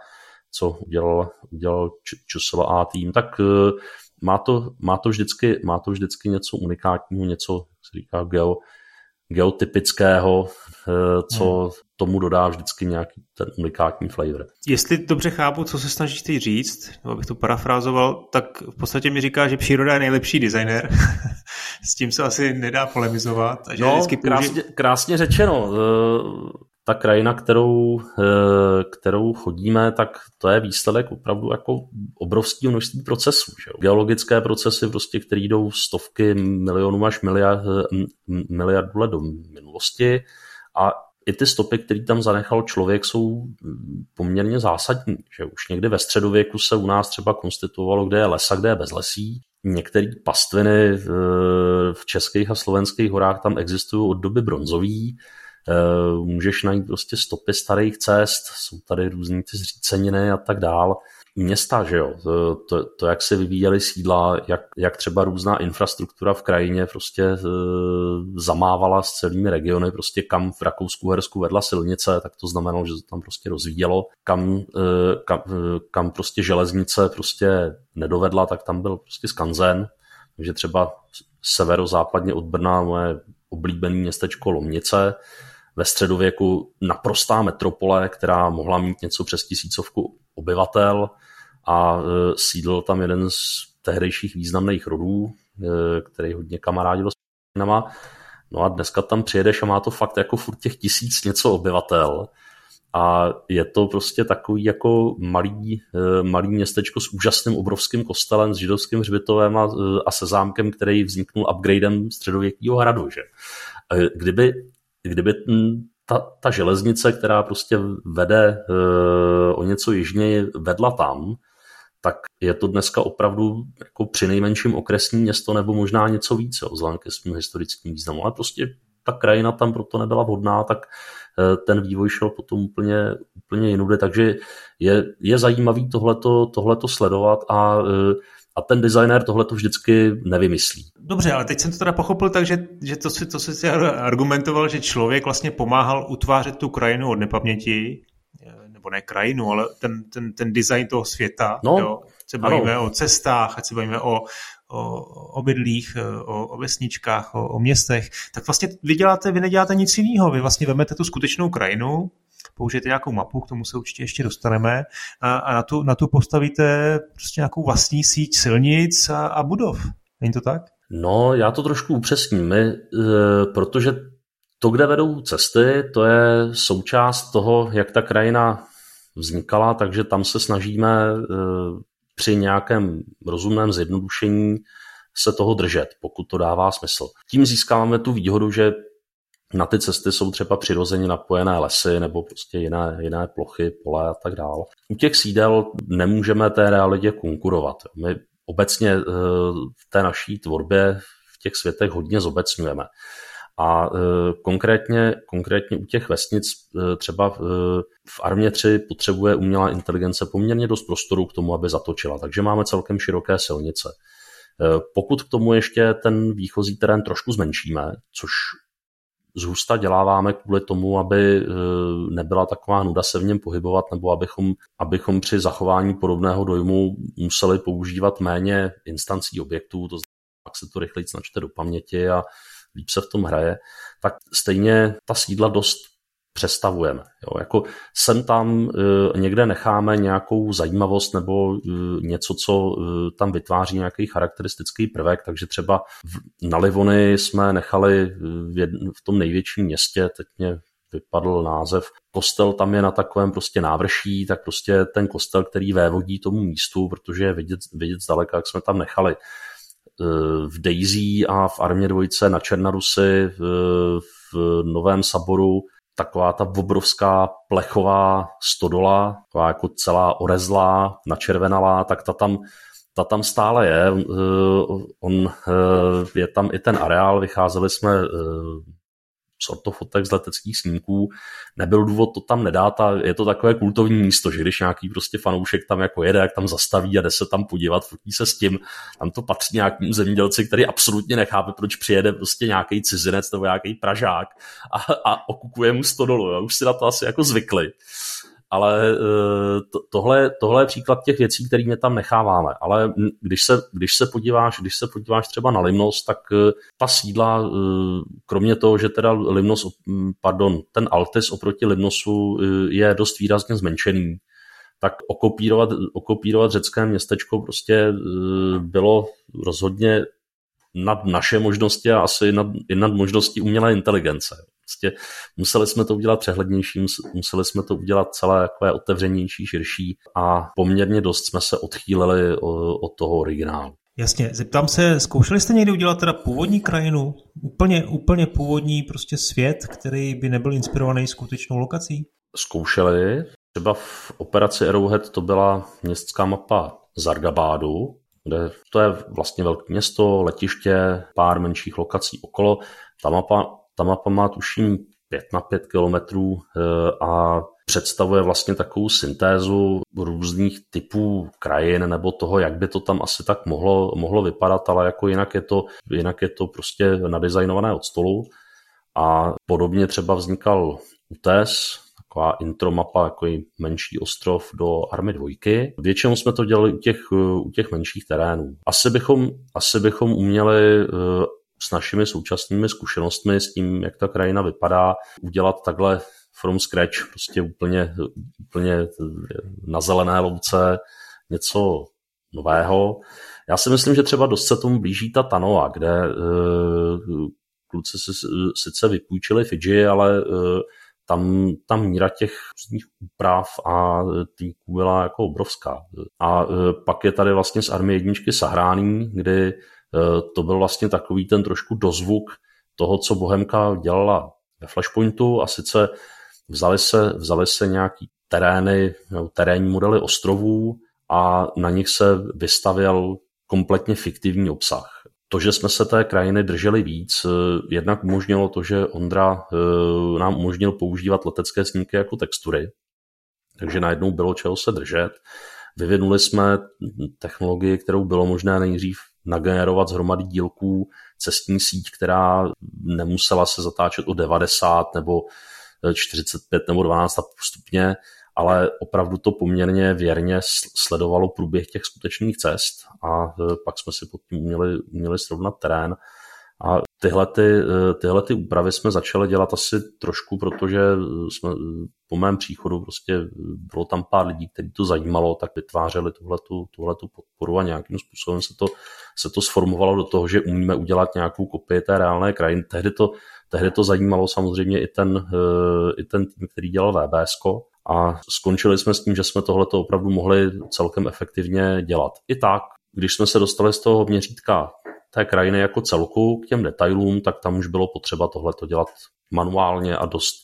S2: co udělal, udělal a tým, tak eh, má to, má, to vždycky, má to vždycky něco unikátního, něco, jak se říká, geo, geotypického, eh, co hmm. tomu dodá vždycky nějaký ten unikátní flavor.
S1: Jestli dobře chápu, co se snažíš ty říct, nebo bych to parafrázoval, tak v podstatě mi říká, že příroda je nejlepší designer. S tím se asi nedá polemizovat.
S2: A že no, vždycky krásně, krásně řečeno. Eh, ta krajina, kterou, eh, kterou chodíme, tak to je výsledek opravdu jako obrovského množství procesů. Že? Geologické procesy, prostě, které jdou stovky milionů až miliard, miliardů let do minulosti a i ty stopy, které tam zanechal člověk, jsou poměrně zásadní. Že už někdy ve středověku se u nás třeba konstituovalo, kde je lesa, kde je bezlesí. Některé pastviny eh, v českých a slovenských horách tam existují od doby bronzové Eh, můžeš najít prostě stopy starých cest, jsou tady různý ty zříceniny a tak dál. Města, že jo, to, to, to jak se vyvíjely sídla, jak, jak třeba různá infrastruktura v krajině prostě e, zamávala s celými regiony, prostě kam v Rakousku, Hersku vedla silnice, tak to znamenalo, že se tam prostě rozvíjelo, kam, e, kam, e, kam prostě železnice prostě nedovedla, tak tam byl prostě skanzen, takže třeba severozápadně od Brna moje oblíbené městečko Lomnice, ve středověku naprostá metropole, která mohla mít něco přes tisícovku obyvatel a e, sídl tam jeden z tehdejších významných rodů, e, který hodně kamarádil s Čínama. No a dneska tam přijedeš a má to fakt jako furt těch tisíc něco obyvatel a je to prostě takový jako malý, e, malý městečko s úžasným obrovským kostelem, s židovským hřbitovem a, a se zámkem, který vzniknul upgradem středověkého hradu. Že? Kdyby, kdyby ta, ta železnice, která prostě vede uh, o něco jižněji, vedla tam, tak je to dneska opravdu jako při nejmenším okresní město nebo možná něco více, vzhledem ke svým historickým významu. Ale prostě ta krajina tam proto nebyla vhodná, tak eh, ten vývoj šel potom úplně, úplně jinudy, takže je, je zajímavý tohleto, tohleto sledovat a eh, a ten designer tohle to vždycky nevymyslí.
S1: Dobře, ale teď jsem to teda pochopil tak, že, že to, si, to si argumentoval, že člověk vlastně pomáhal utvářet tu krajinu od nepaměti, nebo ne krajinu, ale ten, ten, ten design toho světa. No, jo? se bavíme ano. o cestách, ať se bavíme o, o obydlích, o, o vesničkách, o, o městech, tak vlastně vy děláte, vy neděláte nic jiného. Vy vlastně vezmete tu skutečnou krajinu, použijete nějakou mapu, k tomu se určitě ještě dostaneme, a, a na, tu, na tu postavíte prostě nějakou vlastní síť silnic a, a budov. Není to tak?
S2: No, já to trošku upřesním, my, e, protože to, kde vedou cesty, to je součást toho, jak ta krajina vznikala, takže tam se snažíme e, při nějakém rozumném zjednodušení se toho držet, pokud to dává smysl. Tím získáváme tu výhodu, že na ty cesty jsou třeba přirozeně napojené lesy nebo prostě jiné, jiné plochy, pole a tak dále. U těch sídel nemůžeme té realitě konkurovat. My obecně eh, v té naší tvorbě v těch světech hodně zobecňujeme. A e, konkrétně, konkrétně u těch vesnic e, třeba v, Armě 3 potřebuje umělá inteligence poměrně dost prostoru k tomu, aby zatočila. Takže máme celkem široké silnice. Pokud k tomu ještě ten výchozí terén trošku zmenšíme, což zhusta děláváme kvůli tomu, aby nebyla taková nuda se v něm pohybovat, nebo abychom, abychom při zachování podobného dojmu museli používat méně instancí objektů, to znamená, pak se to rychleji načte do paměti a líp se v tom hraje, tak stejně ta sídla dost přestavujeme. Jo. Jako sem tam e, někde necháme nějakou zajímavost nebo e, něco, co e, tam vytváří nějaký charakteristický prvek, takže třeba v, na Livony jsme nechali v, jedn, v tom největším městě, teď mě vypadl název, kostel tam je na takovém prostě návrší, tak prostě ten kostel, který vévodí tomu místu, protože je vidět, vidět zdaleka, jak jsme tam nechali v Daisy a v Armě dvojce na Černarusy v Novém Saboru taková ta obrovská plechová stodola, taková jako celá orezlá, načervenalá, tak ta tam, ta tam stále je. On, je tam i ten areál, vycházeli jsme fotek z leteckých snímků, nebyl důvod to tam nedát a je to takové kultovní místo, že když nějaký prostě fanoušek tam jako jede, jak tam zastaví a jde se tam podívat, fotí se s tím, tam to patří nějakým zemědělci, který absolutně nechápe, proč přijede prostě nějaký cizinec nebo nějaký pražák a, a okukuje mu stodolu, už si na to asi jako zvykli ale eh, to, tohle, tohle je příklad těch věcí, které mě tam necháváme. Ale když se, když se, podíváš, když se podíváš třeba na Limnos, tak eh, ta sídla, eh, kromě toho, že teda Limnos, pardon, ten Altis oproti Limnosu je dost výrazně zmenšený, tak okopírovat, okopírovat řecké městečko prostě bylo rozhodně nad naše možnosti a asi nad, i nad možnosti umělé inteligence. Prostě museli jsme to udělat přehlednější, museli jsme to udělat celé takové otevřenější, širší a poměrně dost jsme se odchýlili od toho originálu.
S1: Jasně, zeptám se, zkoušeli jste někdy udělat teda původní krajinu? Úplně, úplně původní prostě svět, který by nebyl inspirovaný skutečnou lokací?
S2: Zkoušeli. Třeba v operaci Arrowhead to byla městská mapa Zargabádu, kde to je vlastně velké město, letiště, pár menších lokací okolo. Ta mapa ta mapa má tuším 5 na 5 kilometrů eh, a představuje vlastně takovou syntézu různých typů krajin nebo toho, jak by to tam asi tak mohlo, mohlo vypadat, ale jako jinak je to, jinak je to prostě nadizajnované od stolu. A podobně třeba vznikal UTES, taková intro mapa, jako menší ostrov do Army 2. Většinou jsme to dělali u těch, u těch menších terénů. Asi bychom, asi bychom uměli eh, s našimi současnými zkušenostmi, s tím, jak ta krajina vypadá, udělat takhle from scratch, prostě úplně, úplně na zelené louce něco nového. Já si myslím, že třeba dost se tomu blíží ta Tanoa, kde uh, kluci si sice vypůjčili Fidži, ale uh, tam ta míra těch různých úprav a týků byla jako obrovská. A uh, pak je tady vlastně z armie jedničky Sahráný, kdy to byl vlastně takový ten trošku dozvuk toho, co Bohemka dělala ve Flashpointu a sice vzali se, vzali se nějaký terény, terénní modely ostrovů a na nich se vystavěl kompletně fiktivní obsah. To, že jsme se té krajiny drželi víc, jednak umožnilo to, že Ondra eh, nám umožnil používat letecké snímky jako textury, takže najednou bylo čeho se držet. Vyvinuli jsme technologii, kterou bylo možné nejdřív nagenerovat z hromady dílků cestní síť, která nemusela se zatáčet o 90 nebo 45 nebo 12 postupně, ale opravdu to poměrně věrně sledovalo průběh těch skutečných cest a e, pak jsme si pod tím uměli, uměli srovnat terén. A tyhle, ty, e, tyhle ty úpravy jsme začali dělat asi trošku, protože jsme po mém příchodu prostě bylo tam pár lidí, kteří to zajímalo, tak vytvářeli tuhletu, tuhletu podporu a nějakým způsobem se to, se to sformovalo do toho, že umíme udělat nějakou kopii té reálné krajiny. Tehdy to, tehdy to zajímalo samozřejmě i ten, i ten tým, který dělal VBS, a skončili jsme s tím, že jsme tohleto opravdu mohli celkem efektivně dělat. I tak, když jsme se dostali z toho měřítka té krajiny jako celku k těm detailům, tak tam už bylo potřeba tohleto dělat manuálně a dost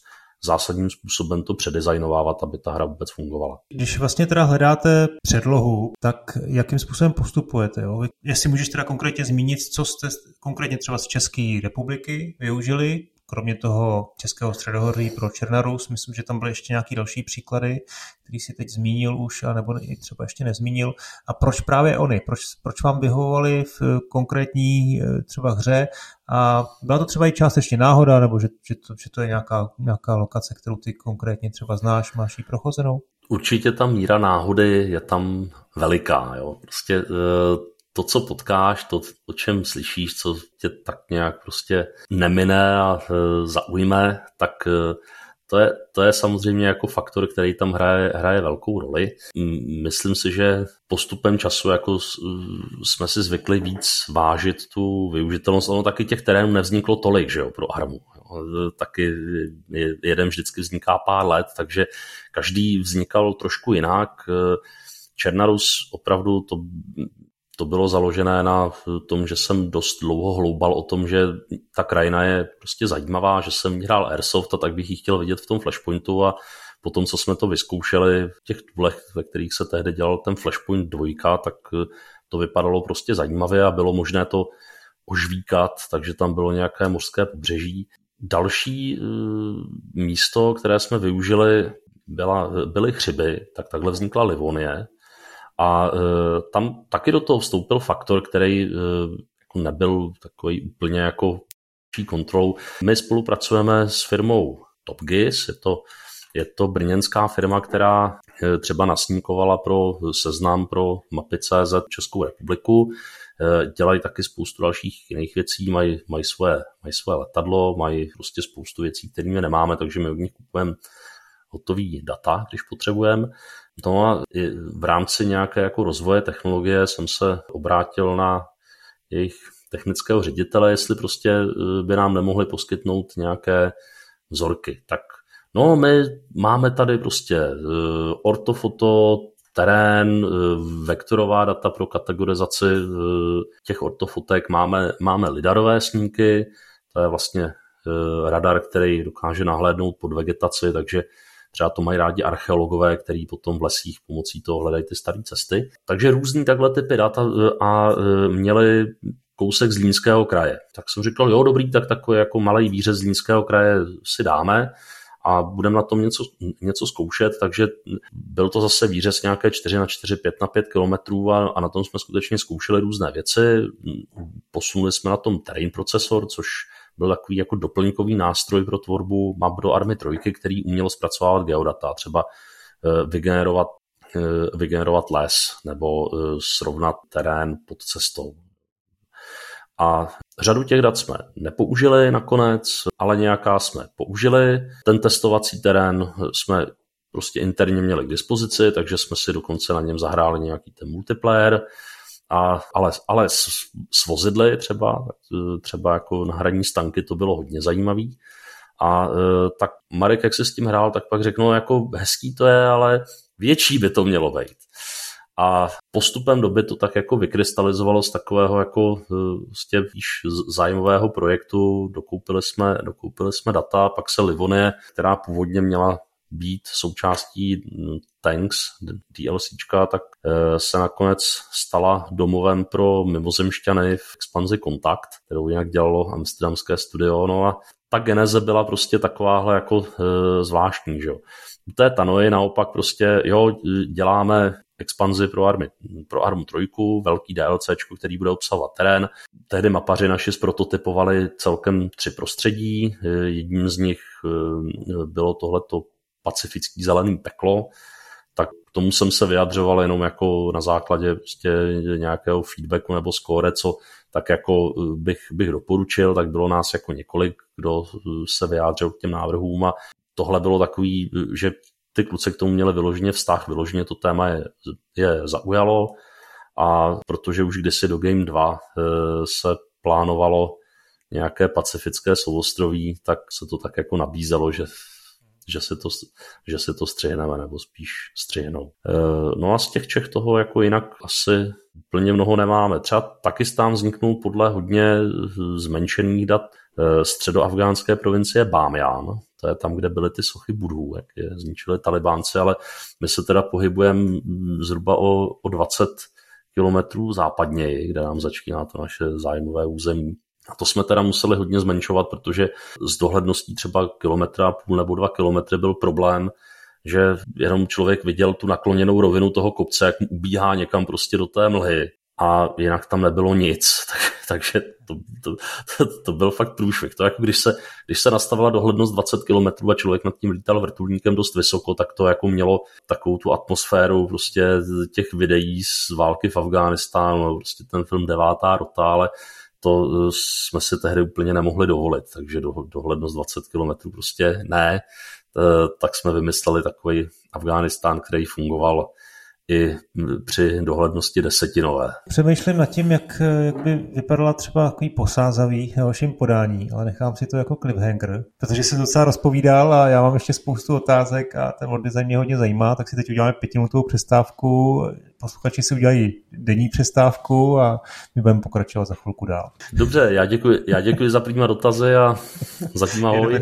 S2: zásadním způsobem to předizajnovávat, aby ta hra vůbec fungovala.
S1: Když vlastně teda hledáte předlohu, tak jakým způsobem postupujete? Jo? Jestli můžeš teda konkrétně zmínit, co jste konkrétně třeba z České republiky využili kromě toho Českého středohoří pro Černarus, myslím, že tam byly ještě nějaký další příklady, který si teď zmínil už, nebo i třeba ještě nezmínil. A proč právě oni? Proč, proč vám vyhovovali v konkrétní eh, třeba hře? A byla to třeba i částečně náhoda, nebo že, že, to, že to je nějaká, nějaká lokace, kterou ty konkrétně třeba znáš, máš ji prochozenou?
S2: Určitě ta míra náhody je tam veliká. Jo. Prostě eh, to, co potkáš, to, o čem slyšíš, co tě tak nějak prostě nemine a e, zaujme, tak e, to je, to je samozřejmě jako faktor, který tam hraje, hraje velkou roli. Myslím si, že postupem času jako jsme si zvykli víc vážit tu využitelnost. Ono taky těch terénů nevzniklo tolik, že jo, pro armu. Taky jeden vždycky vzniká pár let, takže každý vznikal trošku jinak. Černarus opravdu to to bylo založené na tom, že jsem dost dlouho hloubal o tom, že ta krajina je prostě zajímavá, že jsem hrál Airsoft a tak bych ji chtěl vidět v tom Flashpointu a potom, co jsme to vyzkoušeli v těch tulech, ve kterých se tehdy dělal ten Flashpoint 2, tak to vypadalo prostě zajímavě a bylo možné to ožvíkat, takže tam bylo nějaké mořské pobřeží. Další uh, místo, které jsme využili, byla, byly chřiby, tak takhle vznikla Livonie, a uh, tam taky do toho vstoupil faktor, který uh, jako nebyl takový úplně jako kontrolou. My spolupracujeme s firmou TopGIS, je to, je to brněnská firma, která e, třeba nasníkovala pro seznam pro mapy.cz Českou republiku. Dělají taky spoustu dalších jiných věcí, mají, mají, své, mají své letadlo, mají prostě spoustu věcí, které my nemáme, takže my od nich kupujeme hotový data, když potřebujeme. No a v rámci nějaké jako rozvoje technologie jsem se obrátil na jejich technického ředitele, jestli prostě eh, by nám nemohli poskytnout nějaké vzorky. Tak no, my máme tady prostě eh, ortofoto, terén, eh, vektorová data pro kategorizaci těch ortofotek, máme, máme lidarové snímky, to je vlastně radar, který dokáže nahlédnout pod vegetaci, takže Třeba to mají rádi archeologové, který potom v lesích pomocí toho hledají ty staré cesty. Takže různý takhle typy dat a, a e, měli kousek z Línského kraje. Tak jsem říkal, jo, dobrý, tak takový jako malý výřez z Línského kraje si dáme a budeme na tom něco, něco zkoušet, takže byl to zase výřez nějaké 4 na 4, 5 na 5 kilometrů a, a na tom jsme skutečně zkoušeli různé věci. Posunuli jsme na tom terrain procesor, což byl takový jako doplňkový nástroj pro tvorbu map do Army 3, který uměl zpracovávat geodata, třeba eh, vygenerovat, eh, vygenerovat les nebo eh, srovnat terén pod cestou. A řadu těch dat jsme nepoužili nakonec, ale nějaká jsme použili. Ten testovací terén jsme prostě interně měli k dispozici, takže jsme si dokonce na něm zahráli nějaký ten multiplayer. A, ale, ale s, s vozidly třeba, třeba jako na hraní stanky to bylo hodně zajímavý. A e, tak Marek, jak se s tím hrál, tak pak řekl, no jako hezký to je, ale větší by to mělo být. A postupem doby to tak jako vykrystalizovalo z takového jako vlastně víš, zájmového projektu, dokoupili jsme, dokoupili jsme data, pak se Livonie, která původně měla být součástí Tanks DLCčka, tak e, se nakonec stala domovem pro mimozemšťany v expanzi Kontakt, kterou jinak dělalo amsterdamské studio. No a ta geneze byla prostě takováhle jako e, zvláštní, že jo. U té Tanoji naopak prostě, jo, děláme expanzi pro, army, pro Armu 3, velký DLC, který bude obsahovat terén. Tehdy mapaři naši zprototypovali celkem tři prostředí. Jedním z nich bylo tohleto pacifický zelený peklo, tak k tomu jsem se vyjadřoval jenom jako na základě prostě nějakého feedbacku nebo skóre, co tak jako bych, bych doporučil, tak bylo nás jako několik, kdo se vyjádřil k těm návrhům a tohle bylo takový, že ty kluci k tomu měli vyloženě vztah, vyloženě to téma je, je zaujalo a protože už kdysi do Game 2 eh, se plánovalo nějaké pacifické souostroví, tak se to tak jako nabízelo, že že se to, že se to střihneme, nebo spíš střihnou. Eh, no a z těch Čech toho jako jinak asi plně mnoho nemáme. Třeba Pakistán vzniknul podle hodně zmenšených dat eh, středoafgánské provincie Bámján, to je tam, kde byly ty sochy budhů, jak je zničili talibánci, ale my se teda pohybujeme zhruba o, o 20 kilometrů západněji, kde nám začíná to naše zájmové území. A to jsme teda museli hodně zmenšovat, protože s dohledností třeba kilometra půl nebo dva kilometry byl problém, že jenom člověk viděl tu nakloněnou rovinu toho kopce, jak mu ubíhá někam prostě do té mlhy a jinak tam nebylo nic. Tak, takže to, to, to, to byl fakt průšvih. To jako když se, když se nastavila dohlednost 20 km a člověk nad tím lítal vrtulníkem dost vysoko, tak to jako mělo takovou tu atmosféru prostě těch videí z války v Afghánistánu, prostě ten film Devátá rota, ale to eh, jsme si tehdy úplně nemohli dovolit, takže do, dohlednost 20 km prostě ne, eh, tak jsme vymysleli takový Afghánistán, který fungoval i při dohlednosti desetinové.
S1: Přemýšlím nad tím, jak, jak by vypadala třeba takový posázavý na vašem podání, ale nechám si to jako cliffhanger, protože jsem docela rozpovídal a já mám ještě spoustu otázek a ten design mě hodně zajímá, tak si teď uděláme pětiminutovou přestávku, posluchači si udělají denní přestávku a my budeme pokračovat za chvilku dál.
S2: Dobře, já děkuji, já děkuji za první dotazy a zatím ahoj.